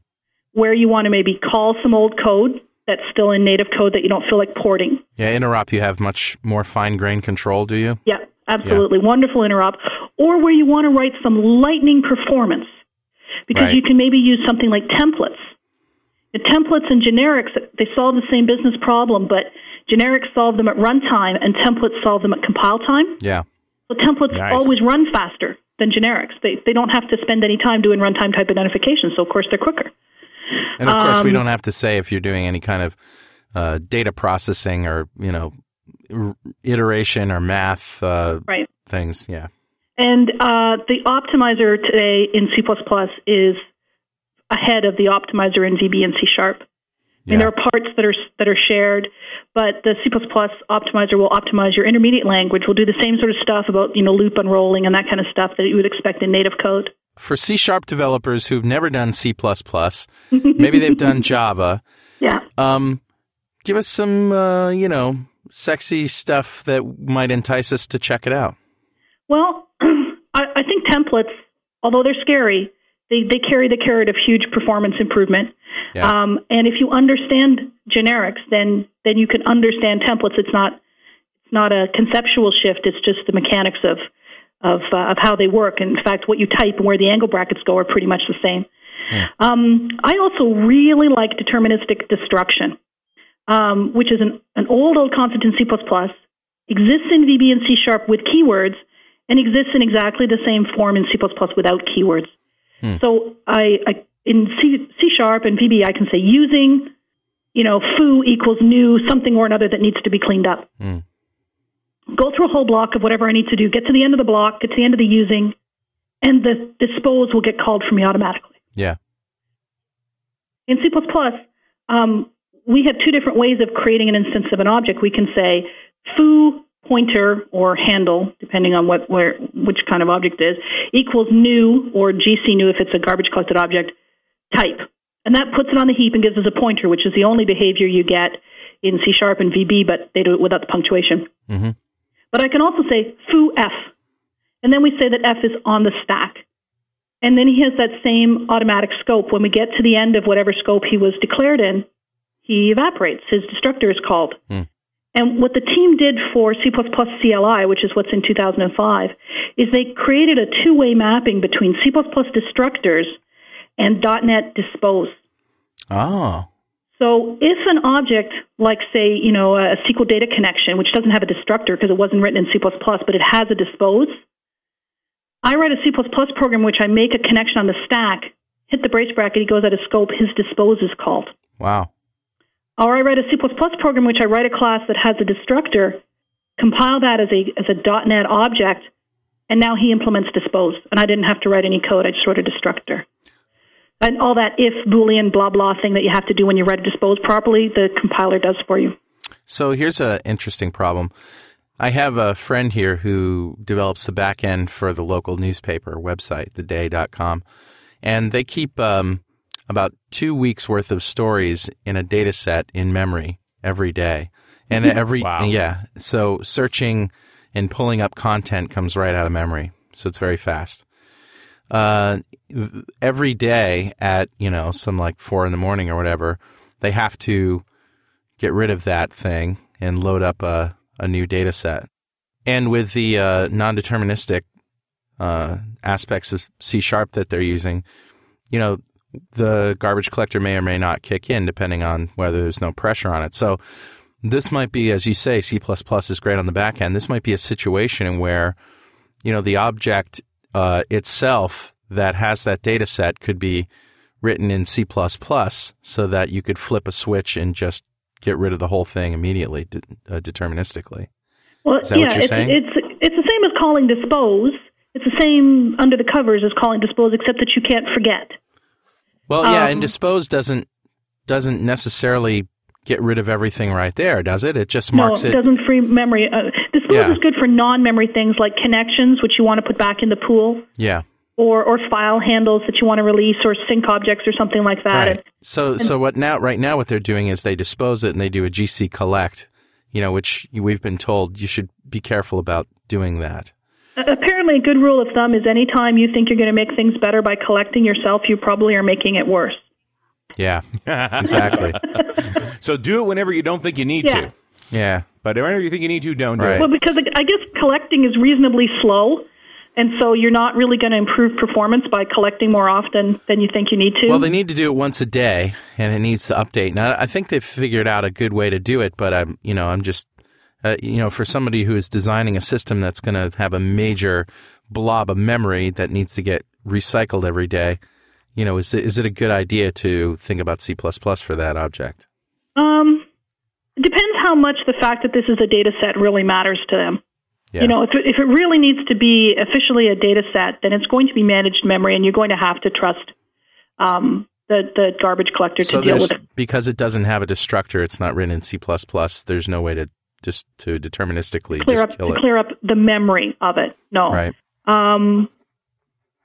where you want to maybe call some old code that's still in native code that you don't feel like porting. Yeah, interop, you have much more fine grained control, do you? Yeah, absolutely. Wonderful interop. Or where you want to write some lightning performance because Right. you can maybe use something like templates. The templates and generics, they solve the same business problem, but generics solve them at runtime and templates solve them at compile time. Yeah. So templates Nice. always run faster than generics. They, they don't have to spend any time doing runtime type identification, so of course they're quicker. And of course, we Um, don't have to say if you're doing any kind of uh, data processing or, you know, iteration or math uh, Right. things. Yeah. And uh, the optimizer today in C++ is ahead of the optimizer in VB and C Sharp. Yeah. And there are parts that are that are shared, but the C++ optimizer will optimize your intermediate language. Will do the same sort of stuff about you know loop unrolling and that kind of stuff that you would expect in native code. For C sharp developers who've never done C, maybe they've done Java, Yeah. um, give us some, uh, you know, sexy stuff that might entice us to check it out. Well, I, I think templates, although they're scary, they, they carry the carrot of huge performance improvement. Yeah. Um, and if you understand generics, then then you can understand templates. It's not it's not a conceptual shift. It's just the mechanics of of uh, of how they work. In fact, what you type and where the angle brackets go are pretty much the same. Um, I also really like deterministic destruction, um, which is an, an old old concept in C++, exists in VB and C Sharp with keywords, and exists in exactly the same form in C++ without keywords. So I, I in C, C sharp and VB, I can say using, you know, foo equals new something or another that needs to be cleaned up. Go through a whole block of whatever I need to do. Get to the end of the block. Get to the end of the using, and the dispose will get called for me automatically. Yeah. In C++, um, we have two different ways of creating an instance of an object. We can say foo pointer or handle, depending on what where which kind of object it is, equals new or GC new if it's a garbage collected object type, and that puts it on the heap and gives us a pointer, which is the only behavior you get in C sharp and VB, but they do it without the punctuation. hmm But I can also say foo f, and then we say that f is on the stack. And then he has that same automatic scope. When we get to the end of whatever scope he was declared in, he evaporates. His destructor is called. And what the team did for C++ CLI, which is what's in 2005, is they created a two-way mapping between C++ destructors and .NET dispose. Ah. So if an object, like say, you know, a SQL data connection, which doesn't have a destructor because it wasn't written in C++, but it has a dispose, I write a C++ program which I make a connection on the stack, hit the brace bracket, he goes out of scope, his dispose is called. Wow. Or I write a C++ program which I write a class that has a destructor, compile that as a as a .NET object, and now he implements dispose, and I didn't have to write any code. I just wrote a destructor. And all that if boolean blah blah thing that you have to do when you write a dispose properly, the compiler does for you. So here's an interesting problem. I have a friend here who develops the back end for the local newspaper website, theday.com, and they keep um, about two weeks worth of stories in a data set in memory every day. And every, Wow. yeah. So searching and pulling up content comes right out of memory. So it's very fast. Uh, every day at, you know, some like four in the morning or whatever, they have to get rid of that thing and load up a, a new data set. And with the uh, non deterministic uh, aspects of C sharp that they're using, you know, the garbage collector may or may not kick in depending on whether there's no pressure on it. So this might be, as you say, C is great on the back end. This might be a situation where, you know, the object uh, itself that has that data set could be written in C so that you could flip a switch and just get rid of the whole thing immediately, de- uh, deterministically. Well, Is that yeah, what you're it's, saying? it's it's the same as calling dispose. It's the same under the covers as calling dispose, except that you can't forget. Well, yeah, and Um, dispose doesn't doesn't necessarily get rid of everything right there, does it? It just No, marks it it. doesn't free memory. Uh, dispose Yeah. is good for non-memory things like connections, which you want to put back in the pool, Yeah, or or file handles that you want to release, or sync objects or something like that. right. And- So, so what now? Right now, what they're doing is they dispose it and they do a GC collect. You know, which we've been told you should be careful about doing that. Apparently, a good rule of thumb is anytime you think you're going to make things better by collecting yourself, you probably are making it worse. Yeah, exactly. So do it whenever you don't think you need Yeah. to. Yeah, But whenever you think you need to, don't do it. Well, because I guess collecting is reasonably slow, and so you're not really going to improve performance by collecting more often than you think you need to. Well, they need to do it once a day, and it needs to update. Now, I think they've figured out a good way to do it, but I'm, you know, I'm just, uh, you know, for somebody who is designing a system that's going to have a major blob of memory that needs to get recycled every day, you know, is it, is it a good idea to think about C++ for that object? um, it depends how much the fact that this is a data set really matters to them. Yeah. You know, if it, if it really needs to be officially a data set, then it's going to be managed memory, and you're going to have to trust um, the the garbage collector so to deal with it. because it doesn't have a destructor, it's not written in C++. There's no way to just to deterministically Clear just up kill to it. clear up the memory of it. No, Right. Um,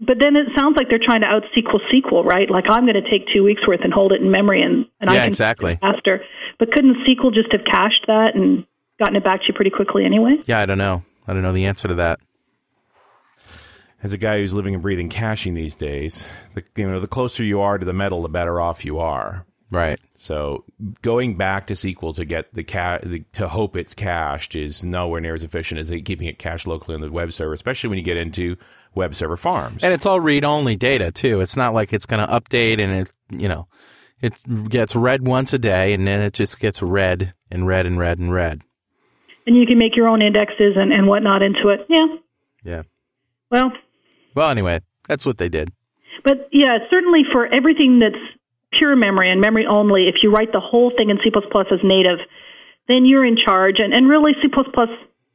but then it sounds like they're trying to out sequel SQL, right? Like I'm going to take two weeks worth and hold it in memory, and, and I Yeah, can exactly. faster. But couldn't SQL just have cached that and gotten it back to you pretty quickly anyway? Yeah, I don't know. I don't know the answer to that. As a guy who's living and breathing caching these days, the, you know, the closer you are to the metal, the better off you are. Right. So going back to SQL to get the, ca- the to hope it's cached is nowhere near as efficient as keeping it cached locally on the web server, especially when you get into web server farms. And it's all read only data too. It's not like it's going to update and it, you know, it gets read once a day and then it just gets read and read and read and read. And you can make your own indexes and, and whatnot into it. Yeah. Yeah. Well, Well, anyway, that's what they did. but yeah, certainly for everything that's pure memory and memory only, if you write the whole thing in C++ as native, then you're in charge. And, and really, C++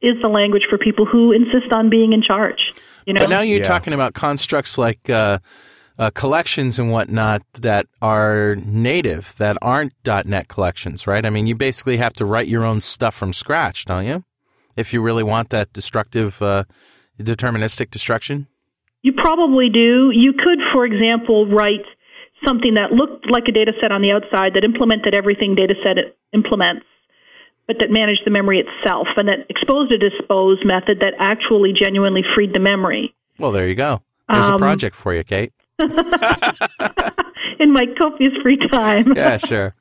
is the language for people who insist on being in charge. You know, But now you're Yeah. talking about constructs like uh, uh, collections and whatnot that are native, that aren't .NET collections, right? I mean, you basically have to write your own stuff from scratch, don't you? If you really want that destructive, uh, deterministic destruction. You probably do. You could, for example, write something that looked like a data set on the outside that implemented everything data set implements, but that managed the memory itself and that exposed a dispose method that actually genuinely freed the memory. Well, there you go. There's a Um, project for you, Kate. In my copious free time. Yeah, sure.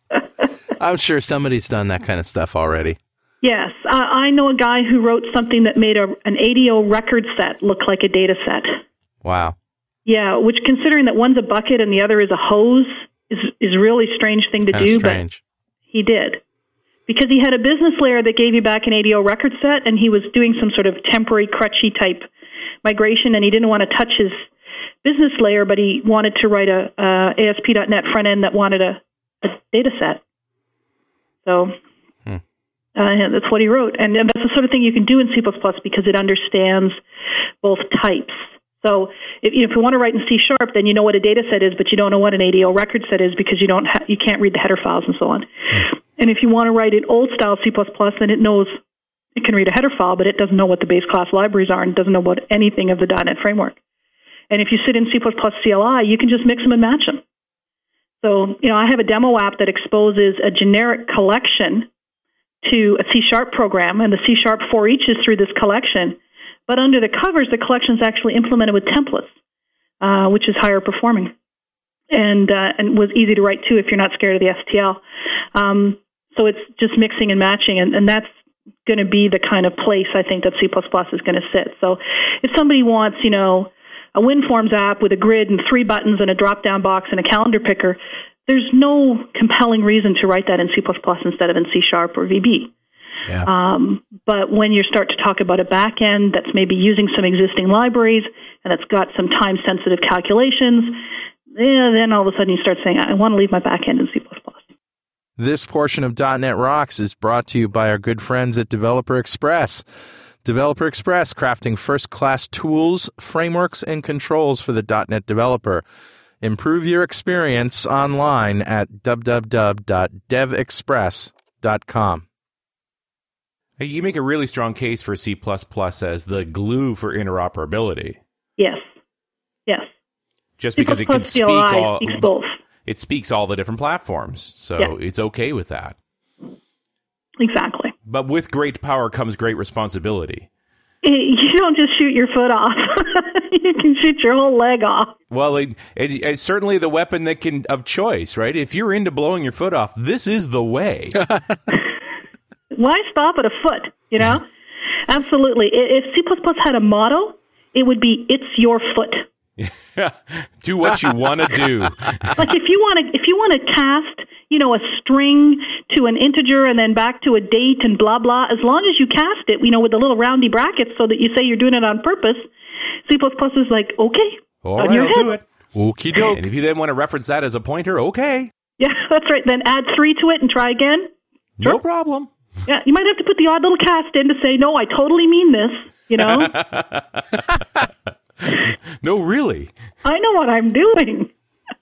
I'm sure somebody's done that kind of stuff already. Yes, uh, I know a guy who wrote something that made a, an ADO record set look like a data set. Wow. Yeah, which considering that one's a bucket and the other is a hose is is really strange thing to Kind do, strange. but he did. Because he had a business layer that gave you back an ADO record set and he was doing some sort of temporary crutchy type migration and he didn't want to touch his business layer, but he wanted to write a, uh ASP.NET front end that wanted a, a data set. So Hmm. uh, that's what he wrote, and, and that's the sort of thing you can do in C++ because it understands both types. So if, if you want to write in C sharp, then you know what a data set is, but you don't know what an ADO record set is because you don't ha- you can't read the header files and so on. Hmm. And if you want to write in old style C++, then it knows it can read a header file, but it doesn't know what the base class libraries are and doesn't know what anything of the .NET framework. And if you sit in C++ CLI, you can just mix them and match them. So, you know, I have a demo app that exposes a generic collection to a C sharp program, and the C sharp for each is through this collection. But under the covers, the collection is actually implemented with templates, uh, which is higher performing and uh, and was easy to write too if you're not scared of the STL. Um, so it's just mixing and matching, and, and that's going to be the kind of place I think that C++ is going to sit. So if somebody wants, you know, a WinForms app with a grid and three buttons and a drop-down box and a calendar picker, there's no compelling reason to write that in C++ instead of in C Sharp or VB. Yeah. Um, but when you start to talk about a back end that's maybe using some existing libraries and that's got some time sensitive calculations, yeah, then all of a sudden you start saying, I want to leave my back end in C. This portion of .NET Rocks is brought to you by our good friends at Developer Express. Developer Express, crafting first-class tools, frameworks, and controls for the .NET developer. Improve your experience online at www.devexpress.com. Hey, you make a really strong case for C as the glue for interoperability, Yes. Yes. just C++ because it can speak all speaks both. it speaks all the different platforms, so Yeah. it's okay with that. Exactly. But with great power comes great responsibility. You don't just shoot your foot off. you can shoot your whole leg off. Well, it, it, it's certainly the weapon that can of choice, right? If you're into blowing your foot off, this is the way. Why stop at a foot? You know? Absolutely. If C had a motto, it would be "It's your foot." do what you want to do. like if you want to if you want to cast you know a string to an integer and then back to a date and blah blah as long as you cast it you know with the little roundy brackets so that you say you're doing it on purpose c++ is like okay All on right, your I'll head. do it. Okie doke. And if you then want to reference that as a pointer, okay, yeah that's right then add three to it and try again no problem. Yeah you might have to put the odd little cast in to say no i totally mean this you know No, really. i know what i'm doing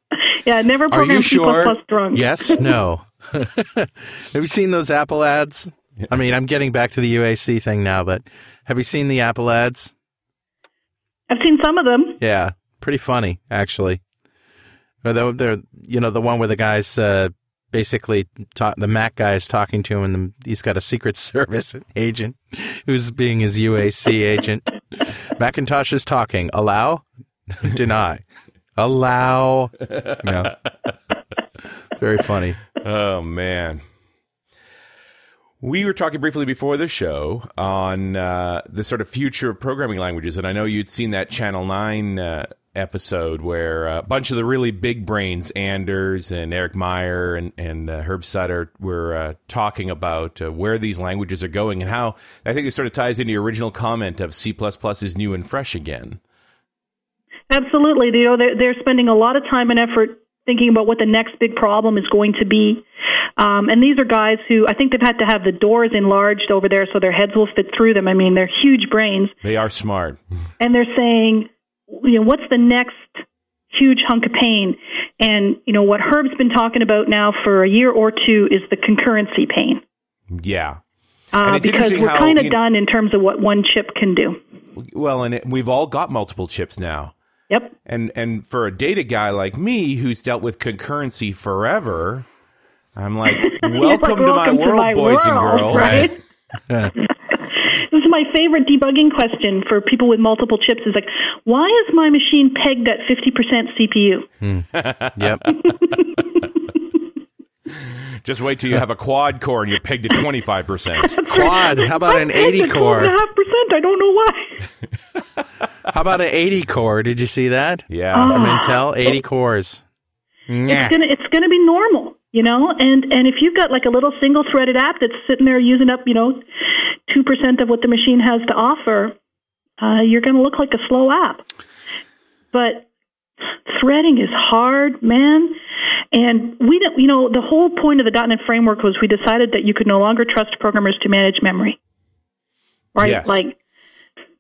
yeah never Are program you c++ sure? drunk Yes? No. have you seen those Apple ads? I mean, I'm getting back to the UAC thing now, but have you seen the Apple ads? i've seen some of them Yeah, pretty funny actually. Or They're, they're you know the one where the guy's uh, basically the Mac guy is talking to him, and the, he's got a Secret Service agent who's being his UAC agent. Macintosh is talking. Allow, deny, allow. No, very funny. Oh man. We were talking briefly before the show on uh, the sort of future of programming languages, and I know you'd seen that Channel Nine uh, episode where uh, a bunch of the really big brains, Anders and Erik Meijer and and uh, Herb Sutter, were uh, talking about uh, where these languages are going and how I think it sort of ties into your original comment of C is new and fresh again. Absolutely. You know, they're, they're spending a lot of time and effort thinking about what the next big problem is going to be. Um, and these are guys who I think they've had to have the doors enlarged over there so their heads will fit through them. I mean, they're huge brains. They are smart. And they're saying, you know, what's the next huge hunk of pain? And, you know, what Herb's been talking about now for a year or two is the concurrency pain. Yeah. Uh, because we're kind of done in terms of what one chip can do. Well, and it, we've all got multiple chips now. Yep. And and for a data guy like me who's dealt with concurrency forever, I'm like, welcome, Like, to, my welcome to world, my boys and girls. Right? this is my favorite debugging question for people with multiple chips is like, why is my machine pegged at 50% CPU? Hmm. Yep. Just wait till you have a quad core and you're pegged at 25 percent. Quad. How about an I'm pegged 80 at core? 12.5%. I don't know why. How about an 80 core? Did you see that? Yeah. From ah. Intel, 80 cores. Yeah. It's gonna it's gonna be normal, you know. And and if you've got like a little single threaded app that's sitting there using up, you know, two percent of what the machine has to offer, uh, you're gonna look like a slow app. But threading is hard, man. And we don't, you know, the whole point of the .NET framework was we decided that you could no longer trust programmers to manage memory. Right? Yes. Like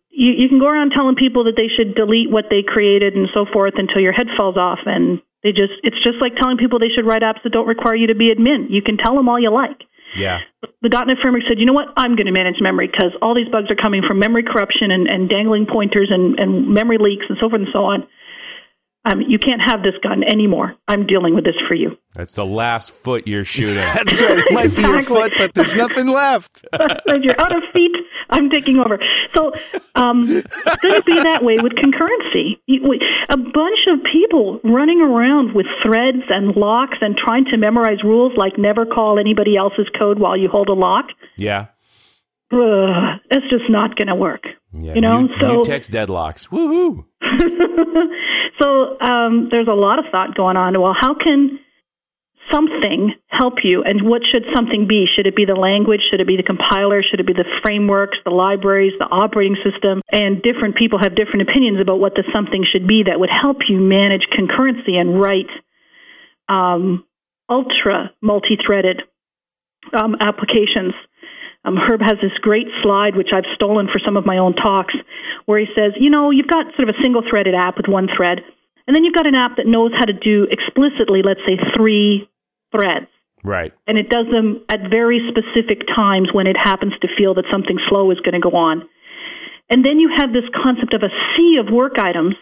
you, you can go around telling people that they should delete what they created and so forth until your head falls off and they just it's just like telling people they should write apps that don't require you to be admin. You can tell them all you like. Yeah. The .NET framework said, you know what, I'm going to manage memory because all these bugs are coming from memory corruption and, and dangling pointers and, and memory leaks and so forth and so on. Um, you can't have this gun anymore. I'm dealing with this for you. That's the last foot you're shooting. That's right. It might be your foot, but there's nothing left. If you're out of feet, I'm taking over. So um, it's going to be that way with concurrency. A bunch of people running around with threads and locks and trying to memorize rules like never call anybody else's code while you hold a lock. yeah. Ugh, that's just not going to work. Yeah. You know, mu- so text deadlocks. Woohoo. so um, there's a lot of thought going on. Well, how can something help you, and what should something be? Should it be the language? Should it be the compiler? Should it be the frameworks, the libraries, the operating system? And different people have different opinions about what the something should be that would help you manage concurrency and write um, ultra multi-threaded um, applications. Um, Herb has this great slide, which I've stolen for some of my own talks, where he says, you know, you've got sort of a single threaded app with one thread, and then you've got an app that knows how to do explicitly, let's say, three threads. Right. And it does them at very specific times when it happens to feel that something slow is going to go on. And then you have this concept of a sea of work items,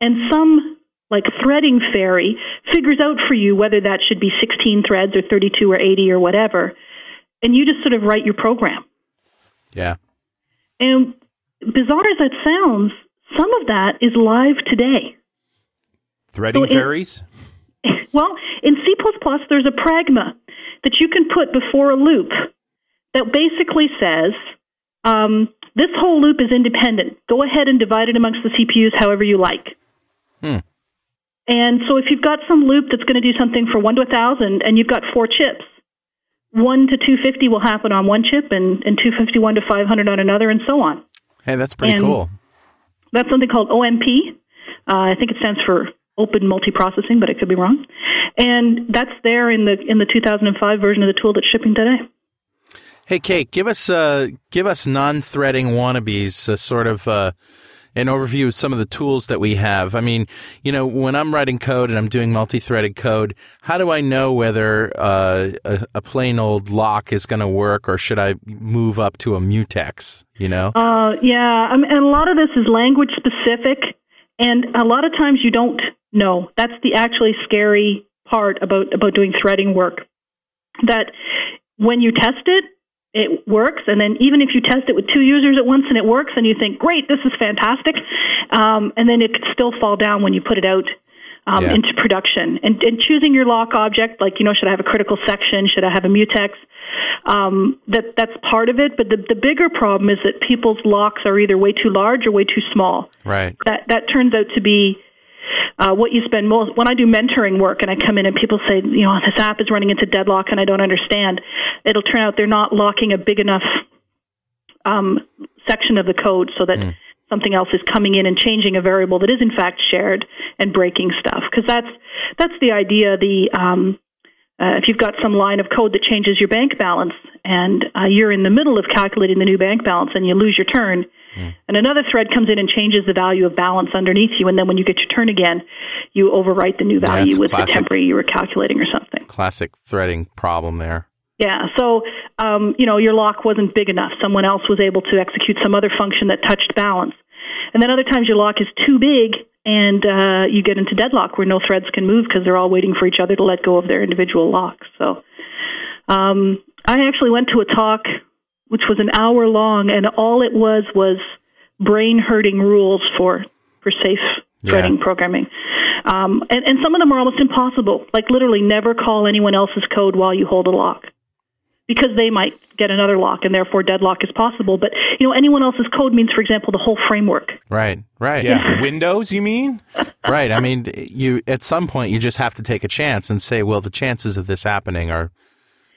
and some like threading fairy figures out for you whether that should be 16 threads or 32 or 80 or whatever. And you just sort of write your program. Yeah. And bizarre as that sounds, some of that is live today. Threading So fairies. Well, in C++, there's a pragma that you can put before a loop that basically says um, this whole loop is independent. Go ahead and divide it amongst the CPUs however you like. Hmm. And so if you've got some loop that's going to do something for 1 to 1,000 and you've got four chips, 1 to 250 will happen on one chip and, and 251 to 500 on another and so on. Hey, that's pretty And- cool. That's something called OMP. Uh, I think it stands for Open Multiprocessing, but it could be wrong. And that's there in the in the 2005 version of the tool that's shipping today. Hey, Kate, give us uh, give us non-threading wannabes, uh, sort of uh, an overview of some of the tools that we have. I mean, you know, when I'm writing code and I'm doing multi-threaded code, how do I know whether uh, a, a plain old lock is going to work, or should I move up to a mutex? You know, Uh, yeah, I mean, and a lot of this is language specific, and a lot of times you don't know. That's the actually scary part about about doing threading work. That when you test it, it works, and then even if you test it with two users at once and it works, and you think, "Great, this is fantastic," um, and then it could still fall down when you put it out. Um, Yeah. into production and, and choosing your lock object, like you know, should I have a critical section? Should I have a mutex? um, that that's part of it. But the the bigger problem is that people's locks are either way too large or way too small. right? That that turns out to be uh, what you spend most. When I do mentoring work and I come in and people say, you know, this app is running into deadlock and I don't understand, it'll turn out they're not locking a big enough um, section of the code so that something else is coming in and changing a variable that is in fact shared and breaking stuff because that's that's the idea the um, uh, if you've got some line of code that changes your bank balance and uh, you're in the middle of calculating the new bank balance and you lose your turn and another thread comes in and changes the value of balance underneath you and then when you get your turn again you overwrite the new value it's with classic. the temporary you were calculating or something Classic threading problem there. yeah, so um, you know your lock wasn't big enough. Someone else was able to execute some other function that touched balance, and then other times your lock is too big and uh, you get into deadlock where no threads can move because they're all waiting for each other to let go of their individual locks. So um, I actually went to a talk which was an hour long, and all it was was brain hurting rules for for safe Yeah. threading programming. Um, and, and some of them are almost impossible. Like literally, never call anyone else's code while you hold a lock, because they might get another lock, and therefore deadlock is possible. But you know, anyone else's code means, for example, the whole framework. Right, right. Yeah. Windows, you mean? right. I mean, you at some point you just have to take a chance and say, well, the chances of this happening are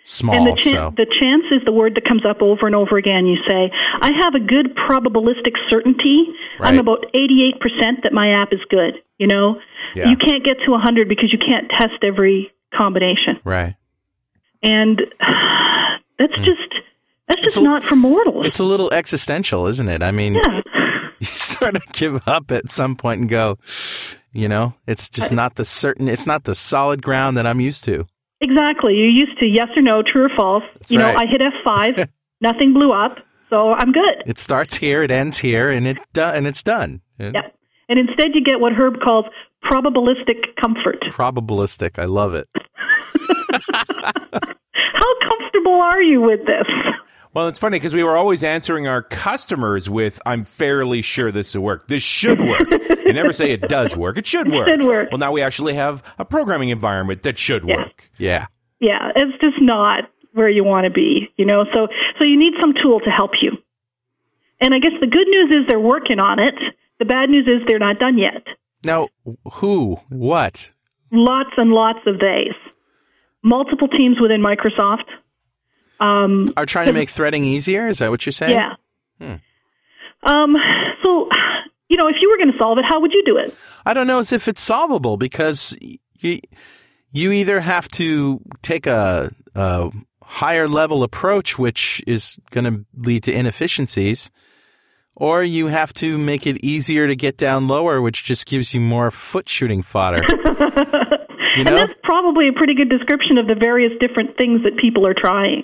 small. and the, chan- so the chance is the word that comes up over and over again. You say, I have a good probabilistic certainty. I'm about 88% that my app is good. You know, Yeah. you can't get to 100 because you can't test every combination. right. And that's mm. just that's just a- not for mortals. It's a little existential, isn't it? I mean, yeah. you sort of give up at some point and go, you know, it's just not the certain, it's not the solid ground that I'm used to. Exactly. You're used to yes or no, true or false. you know, right. I hit F5, nothing blew up, so I'm good. It starts here, it ends here, and it do- and it's done. Yep. And instead, you get what Herb calls probabilistic comfort. Probabilistic. I love it. How comfortable are you with this? Well, it's funny because we were always answering our customers with, I'm fairly sure this will work. This should work. you never say it does work. It should work. should work. Well, now we actually have a programming environment that should Yeah. work. Yeah. Yeah, it's just not where you want to be, you know. So so you need some tool to help you. And I guess the good news is they're working on it. The bad news is they're not done yet. Now, who? What? Lots and lots of days. Multiple teams within Microsoft. Um, Are trying to make threading easier? Is that what you're saying? yeah. Um, so, you know, if you were going to solve it, how would you do it? I don't know as if it's solvable because you you either have to take a, a higher level approach, which is going to lead to inefficiencies, or you have to make it easier to get down lower, which just gives you more foot shooting fodder. you And that's probably a pretty good description of the various different things that people are trying.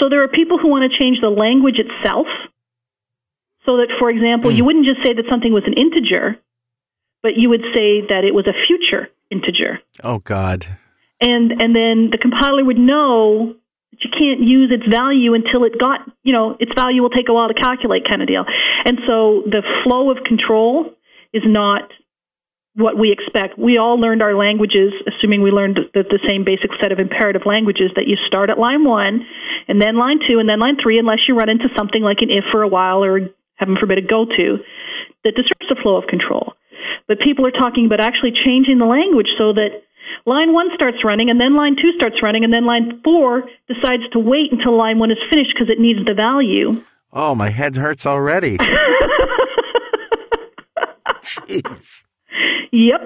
So there are people who want to change the language itself. So that, for example, you hmm. wouldn't just say that something was an integer, but you would say that it was a future integer. Oh God. And, and then the compiler would know that you can't use its value until it got, you know, its value will take a while to calculate kind of deal. And so the flow of control is not what we expect. We all learned our languages, assuming we learned the, the same basic set of imperative languages that you start at line one, and then line two, and then line three, unless you run into something like an if for a while or, heaven forbid, a go to that disrupts the flow of control. But people are talking about actually changing the language so that line one starts running, and then line two starts running, and then line four decides to wait until line one is finished because it needs the value. Oh, my head hurts already. Jeez. Yep.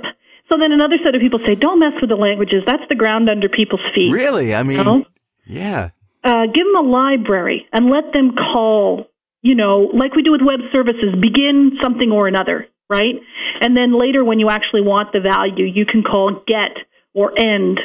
So then another set of people say, don't mess with the languages. That's the ground under people's feet. Really? I mean, No. yeah. uh, give them a library and let them call, you know, like we do with web services, begin something or another, right? And then later, when you actually want the value, you can call get or end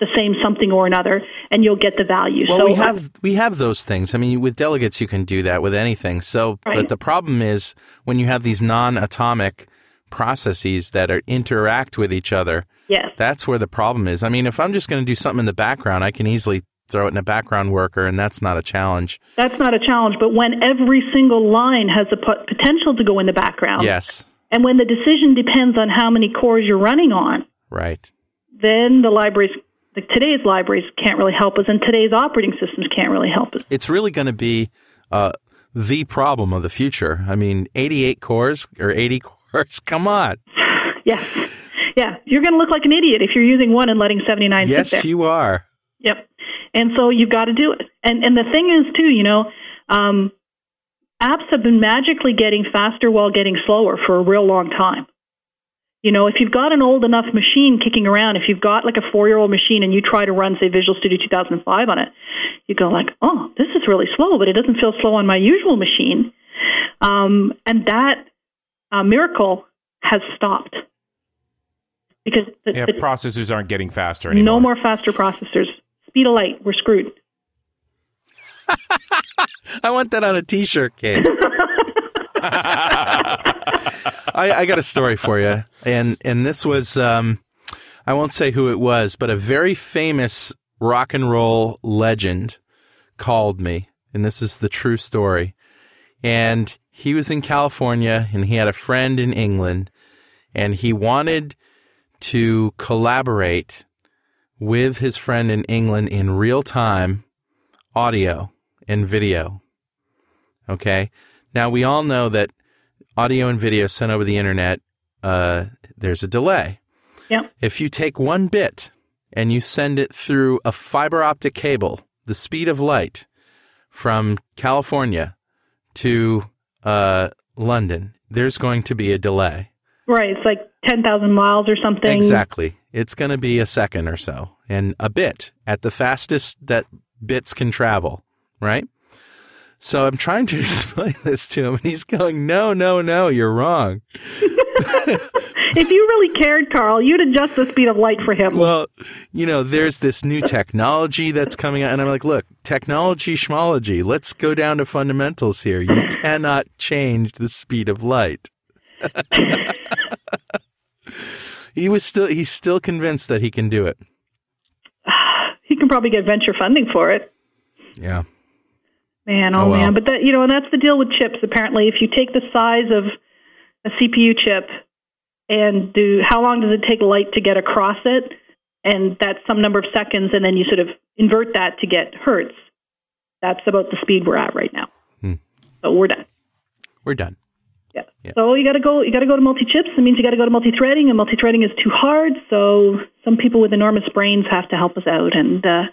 the same something or another, and you'll get the value. Well, so we have we have those things. I mean, with delegates, you can do that with anything. So, Right. but the problem is when you have these non-atomic processes that are interact with each other. yes, That's where the problem is. I mean, if I'm just going to do something in the background, I can easily throw it in a background worker, and that's not a challenge. that's not a challenge. But when every single line has the potential to go in the background, Yes, and when the decision depends on how many cores you're running on, right. then the libraries, the, today's libraries can't really help us, and today's operating systems can't really help us. It's really going to be uh, the problem of the future. I mean, 88 cores or 80 Come on. Yeah. Yeah, you're going to look like an idiot if you're using one and letting 79 Yes, sit there. you are. Yep. And so you've got to do it. And and the thing is too, you know, um, apps have been magically getting faster while getting slower for a real long time. You know, if you've got an old enough machine kicking around, if you've got like a four year old machine and you try to run, say, Visual Studio 2005 on it, you go like, oh, this is really slow, but it doesn't feel slow on my usual machine. Um, and that uh, miracle has stopped because the, Yeah, the, processors aren't getting faster anymore. no more faster processors. Speed of light, we're screwed. I want that on a T-shirt, Kate. I, I got a story for you, and and this was um, I won't say who it was, but a very famous rock and roll legend called me, and this is the true story. And he was in California, and he had a friend in England, and he wanted to collaborate with his friend in England in real time audio and video. Okay. Now we all know that audio and video sent over the internet, uh, there's a delay. Yep. If you take one bit and you send it through a fiber optic cable, the speed of light from California to uh, London, there's going to be a delay. Right, it's like 10,000 miles or something. Exactly. It's going to be a second or so and a bit at the fastest that bits can travel, right? So I'm trying to explain this to him and he's going, no, no, no, you're wrong. If you really cared, Carl, you'd adjust the speed of light for him. Well, you know, there's this new technology that's coming out and I'm like, look, technology schmology, let's go down to fundamentals here. You cannot change the speed of light. he was still he's still convinced that he can do it. he can probably get venture funding for it. Yeah. Man, oh, Oh, well. man. But that, you know, and that's the deal with chips, apparently. If you take the size of a CPU chip and do how long does it take light to get across it? And that's some number of seconds, and then you sort of invert that to get hertz. That's about the speed we're at right now. Hmm. So we're done. We're done. Yeah. Yeah. So you got to go. You got to go to multi-chips. It means you got to go to multi-threading, and multi-threading is too hard. So some people with enormous brains have to help us out, and uh,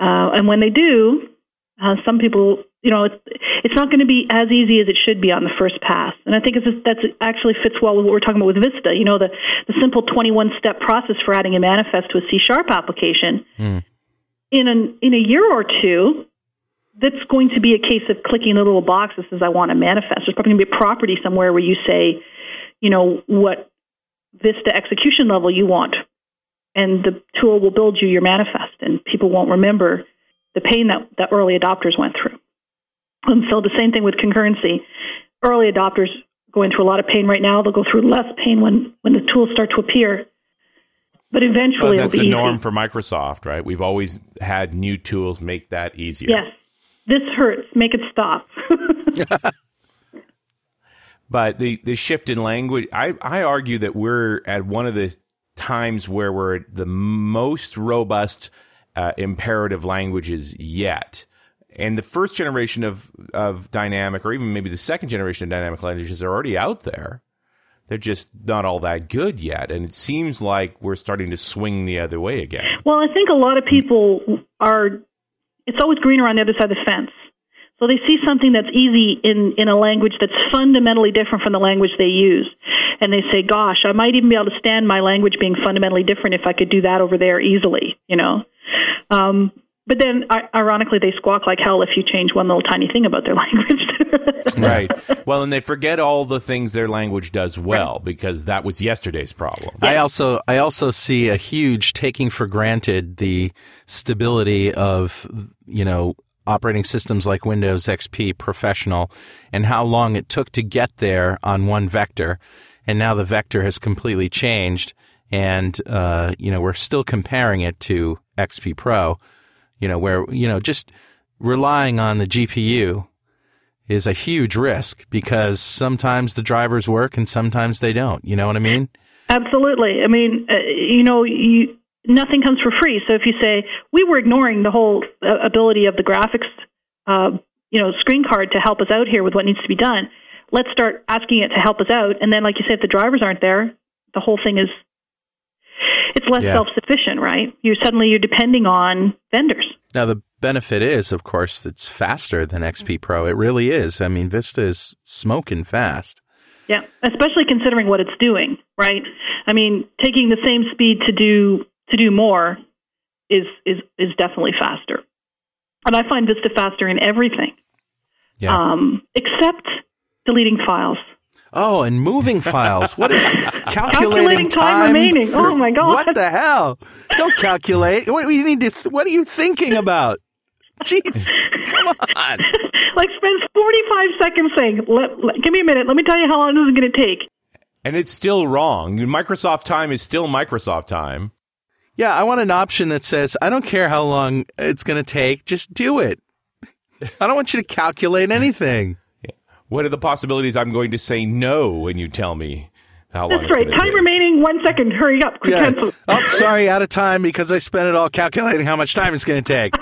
uh, and when they do, uh, some people, you know, it's it's not going to be as easy as it should be on the first pass. And I think it's just, that's actually fits well with what we're talking about with Vista. You know, the the simple 21-step process for adding a manifest to a C sharp application. In an in a year or two, that's going to be a case of clicking the little box that says I want a manifest. There's probably going to be a property somewhere where you say, you know, what Vista execution level you want, and the tool will build you your manifest, and people won't remember the pain that, that early adopters went through. And so the same thing with concurrency. Early adopters go into a lot of pain right now. They'll go through less pain when, when the tools start to appear. But eventually Well, that's it'll be the norm easy. for Microsoft, right? We've always had new tools make that easier. Yes. This hurts. Make it stop. But the, the shift in language, I, I argue that we're at one of the times where we're at the most robust uh, imperative languages yet. And the first generation of, of dynamic, or even maybe the second generation of dynamic languages, are already out there. They're just not all that good yet. And it seems like we're starting to swing the other way again. Well, I think a lot of people are. It's always greener on the other side of the fence. So they see something that's easy in in a language that's fundamentally different from the language they use, and they say, "Gosh, I might even be able to stand my language being fundamentally different if I could do that over there easily." You know. Um, but then, ironically, they squawk like hell if you change one little tiny thing about their language. Right. well, and they forget all the things their language does well because that was yesterday's problem. I also I also see a huge taking for granted the stability of you know operating systems like Windows XP Professional and how long it took to get there on one vector, and now the vector has completely changed, and uh, you know we're still comparing it to XP Pro, you know where you know just relying on the GPU is a huge risk because sometimes the drivers work and sometimes they don't. You know what I mean? Absolutely. I mean, uh, you know, you, nothing comes for free. So if you say we were ignoring the whole uh, ability of the graphics, uh, you know, screen card to help us out here with what needs to be done, let's start asking it to help us out. And then, like you say, if the drivers aren't there, the whole thing is it's less Yeah. self-sufficient, right? You suddenly you're depending on vendors. Now the benefit is, of course, it's faster than XP Pro. It really is. I mean, Vista is smoking fast. Yeah, especially considering what it's doing, right? I mean, taking the same speed to do to do more is is is definitely faster. And I find Vista faster in everything, Yeah. um, except deleting files. Oh, and moving files. What is calculating, Calculating time remaining. Oh for- Oh, my God. What the hell? Don't calculate. What you need to? What are you thinking about? Jeez, come on. like spends 45 seconds saying, let, let- "Give me a minute. Let me tell you how long this is going to take." And it's still wrong. Microsoft time is still Microsoft time. Yeah, I want an option that says I don't care how long it's going to take. Just do it. I don't want you to calculate anything. What are the possibilities I'm going to say no when you tell me how long That's it's right. gonna Time take? remaining. One second. Hurry up. Quick Yeah. cancel. Oh, sorry, out of time because I spent it all calculating how much time it's going to take.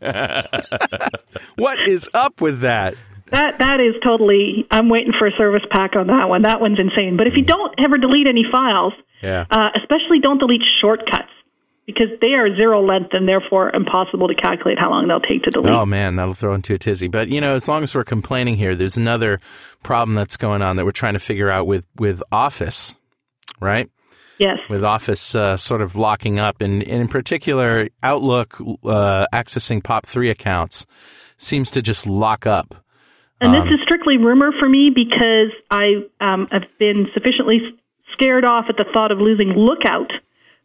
what is up with that? That that is totally. I'm waiting for a service pack on that one. That one's insane. But if you don't ever delete any files, Yeah. uh, especially don't delete shortcuts because they are zero length and therefore impossible to calculate how long they'll take to delete. Oh man, that'll throw into a tizzy. But you know, as long as we're complaining here, there's another problem that's going on that we're trying to figure out with with Office, right? yes. With Office uh, sort of locking up, and, and in particular, Outlook uh, accessing POP3 accounts seems to just lock up. And Um, this is strictly rumor for me because I um, have been sufficiently scared off at the thought of losing Lookout,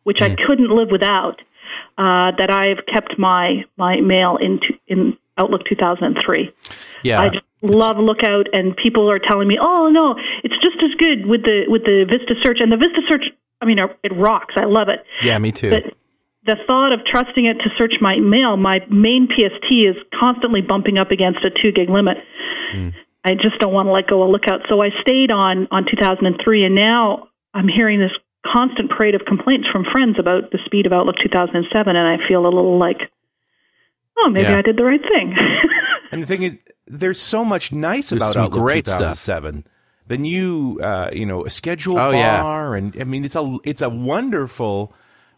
which Hmm. I couldn't live without. Uh, that I've kept my my mail in in Outlook 2003. Yeah, I just love Lookout, and people are telling me, "Oh no, it's just as good with the with the Vista Search." And the Vista Search, I mean, it rocks. I love it. yeah, me too. But the thought of trusting it to search my mail, my main PST is constantly bumping up against a two gig limit. I just don't want to let go of Lookout. So I stayed on on 2003, and now I'm hearing this constant parade of complaints from friends about the speed of Outlook 2007, and I feel a little like, oh, maybe Yeah. I did the right thing. And the thing is, there's so much nice There's about Outlook great stuff. 2007. The new, uh, you know, schedule Oh, yeah. bar, and I mean, it's a it's a wonderful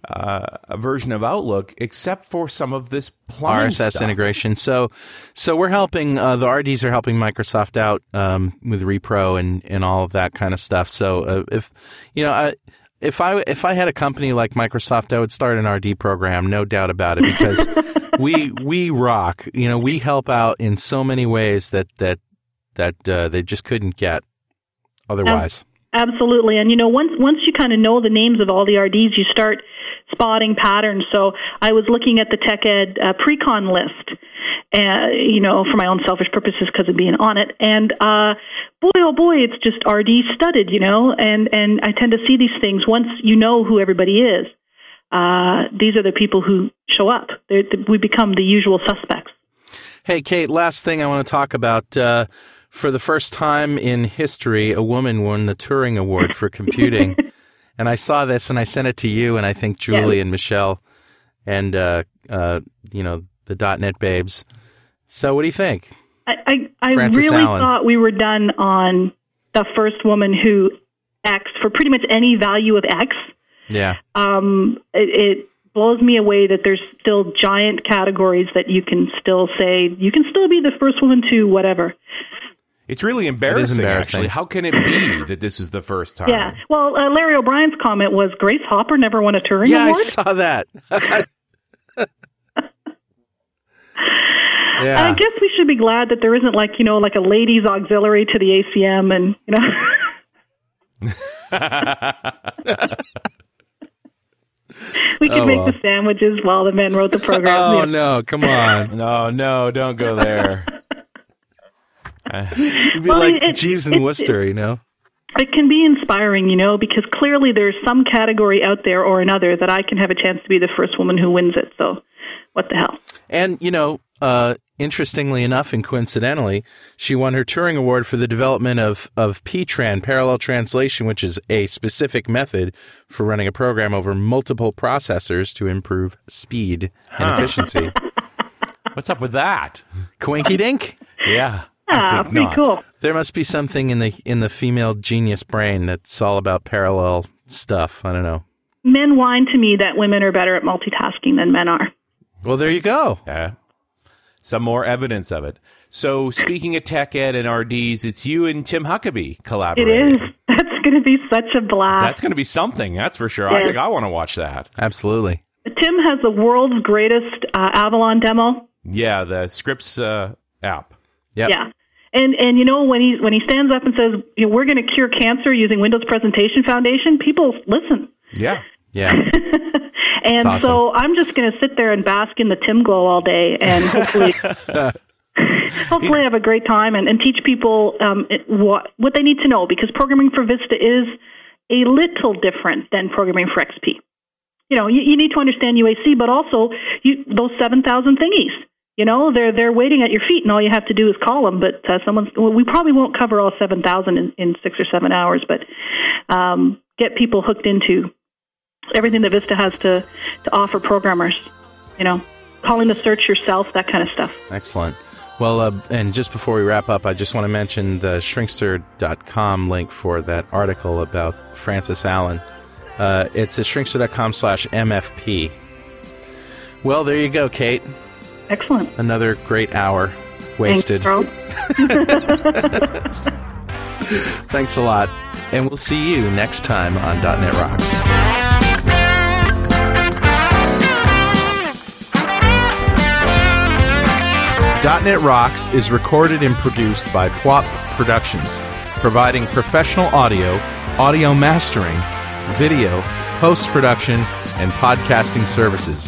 uh, version of Outlook, except for some of this plumbing RSS stuff. integration. So, so we're helping uh, the RDs are helping Microsoft out um, with Repro and and all of that kind of stuff. So, uh, if you know, I, if I if I had a company like Microsoft, I would start an RD program, no doubt about it, because we we rock. You know, we help out in so many ways that that that uh, they just couldn't get otherwise. Absolutely, and you know, once once you kind of know the names of all the RDs, you start spotting patterns. So I was looking at the Tech Ed uh, pre-con list, uh, you know, for my own selfish purposes because of being on it, and uh, boy, oh boy, it's just RD studded, you know, and and I tend to see these things once you know who everybody is. Uh, these are the people who show up. They're, we become the usual suspects. Hey, Kate, last thing I want to talk about. Uh, for the first time in history, a woman won the Turing Award for computing. And I saw this and I sent it to you and I think Julie and Michelle and, uh, uh, you know, the .NET babes. So what do you think? I, I, I really Allen. thought we were done on the first woman who X for pretty much any value of X. Yeah. Um, it, it blows me away that there's still giant categories that you can still say you can still be the first woman to whatever. It's really embarrassing, embarrassing. actually. How can it be that this is the first time? Yeah. Well, uh, Larry O'Brien's comment was Grace Hopper never won a Turing Yeah, I saw that. yeah. I guess we should be glad that there isn't like you know like a ladies auxiliary to the ACM and you know. we could Oh, make well. the sandwiches while the men wrote the program. Oh, you know. no. Come on. No, no, don't go there. You'd be Well, like it- Jeeves it- and Wooster, you know? It can be inspiring, you know, because clearly there's some category out there or another that I can have a chance to be the first woman who wins it. So, what the hell? And, you know, uh, interestingly enough and coincidentally, she won her Turing Award for the development of, of PTRAN, parallel translation, which is a specific method for running a program over multiple processors to improve speed and efficiency. What's up with that? Quinky dink. Yeah. I Ah, pretty not. cool. There must be something in the in the female genius brain that's all about parallel stuff. I don't know. Men whine to me that women are better at multitasking than men are. Well, there you go. Yeah. some more evidence of it. So, speaking of tech ed and RDs, it's you and Tim Huckaby It collaborating. is. That's going to be such a blast. That's going to be something. That's for sure. I think I want to watch that. Absolutely. Tim has the world's greatest uh, Avalon demo. Yeah, the Scripps uh, app. Yep. Yeah. And and you know when he when he stands up and says you know, we're going to cure cancer using Windows Presentation Foundation, people listen. Yeah. Yeah. And awesome. so I'm just going to sit there and bask in the Tim glow all day, and hopefully, hopefully have a great time and, and teach people um, it- what what they need to know because programming for Vista is a little different than programming for XP. You know, you, you need to understand UAC, but also you, those seven thousand thingies. You know, they're they're waiting at your feet, and all you have to do is call them. But uh, someone's well, we probably won't cover all seven thousand in, in six or seven hours, but um, get people hooked into everything that Vista has to, to offer programmers. You know, calling the search yourself, that kind of stuff. Excellent. Well, uh, and just before we wrap up, I just want to mention the shrinkster.com link for that article about Frances Allen. Uh, it's at shrinkster.com slash MFP. Well, there you go, Kate. Excellent. Another great hour wasted. Thanks, Thanks a lot. And we'll see you next time on .NET Rocks. .NET Rocks is recorded and produced by PWOP Productions, providing professional audio, audio mastering, video, post-production, and podcasting services.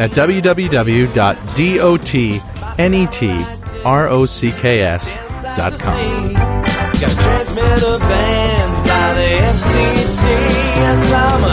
at www.dotnetrocks.com. Got transmitter banned by the FCC. Yes, I'm a, a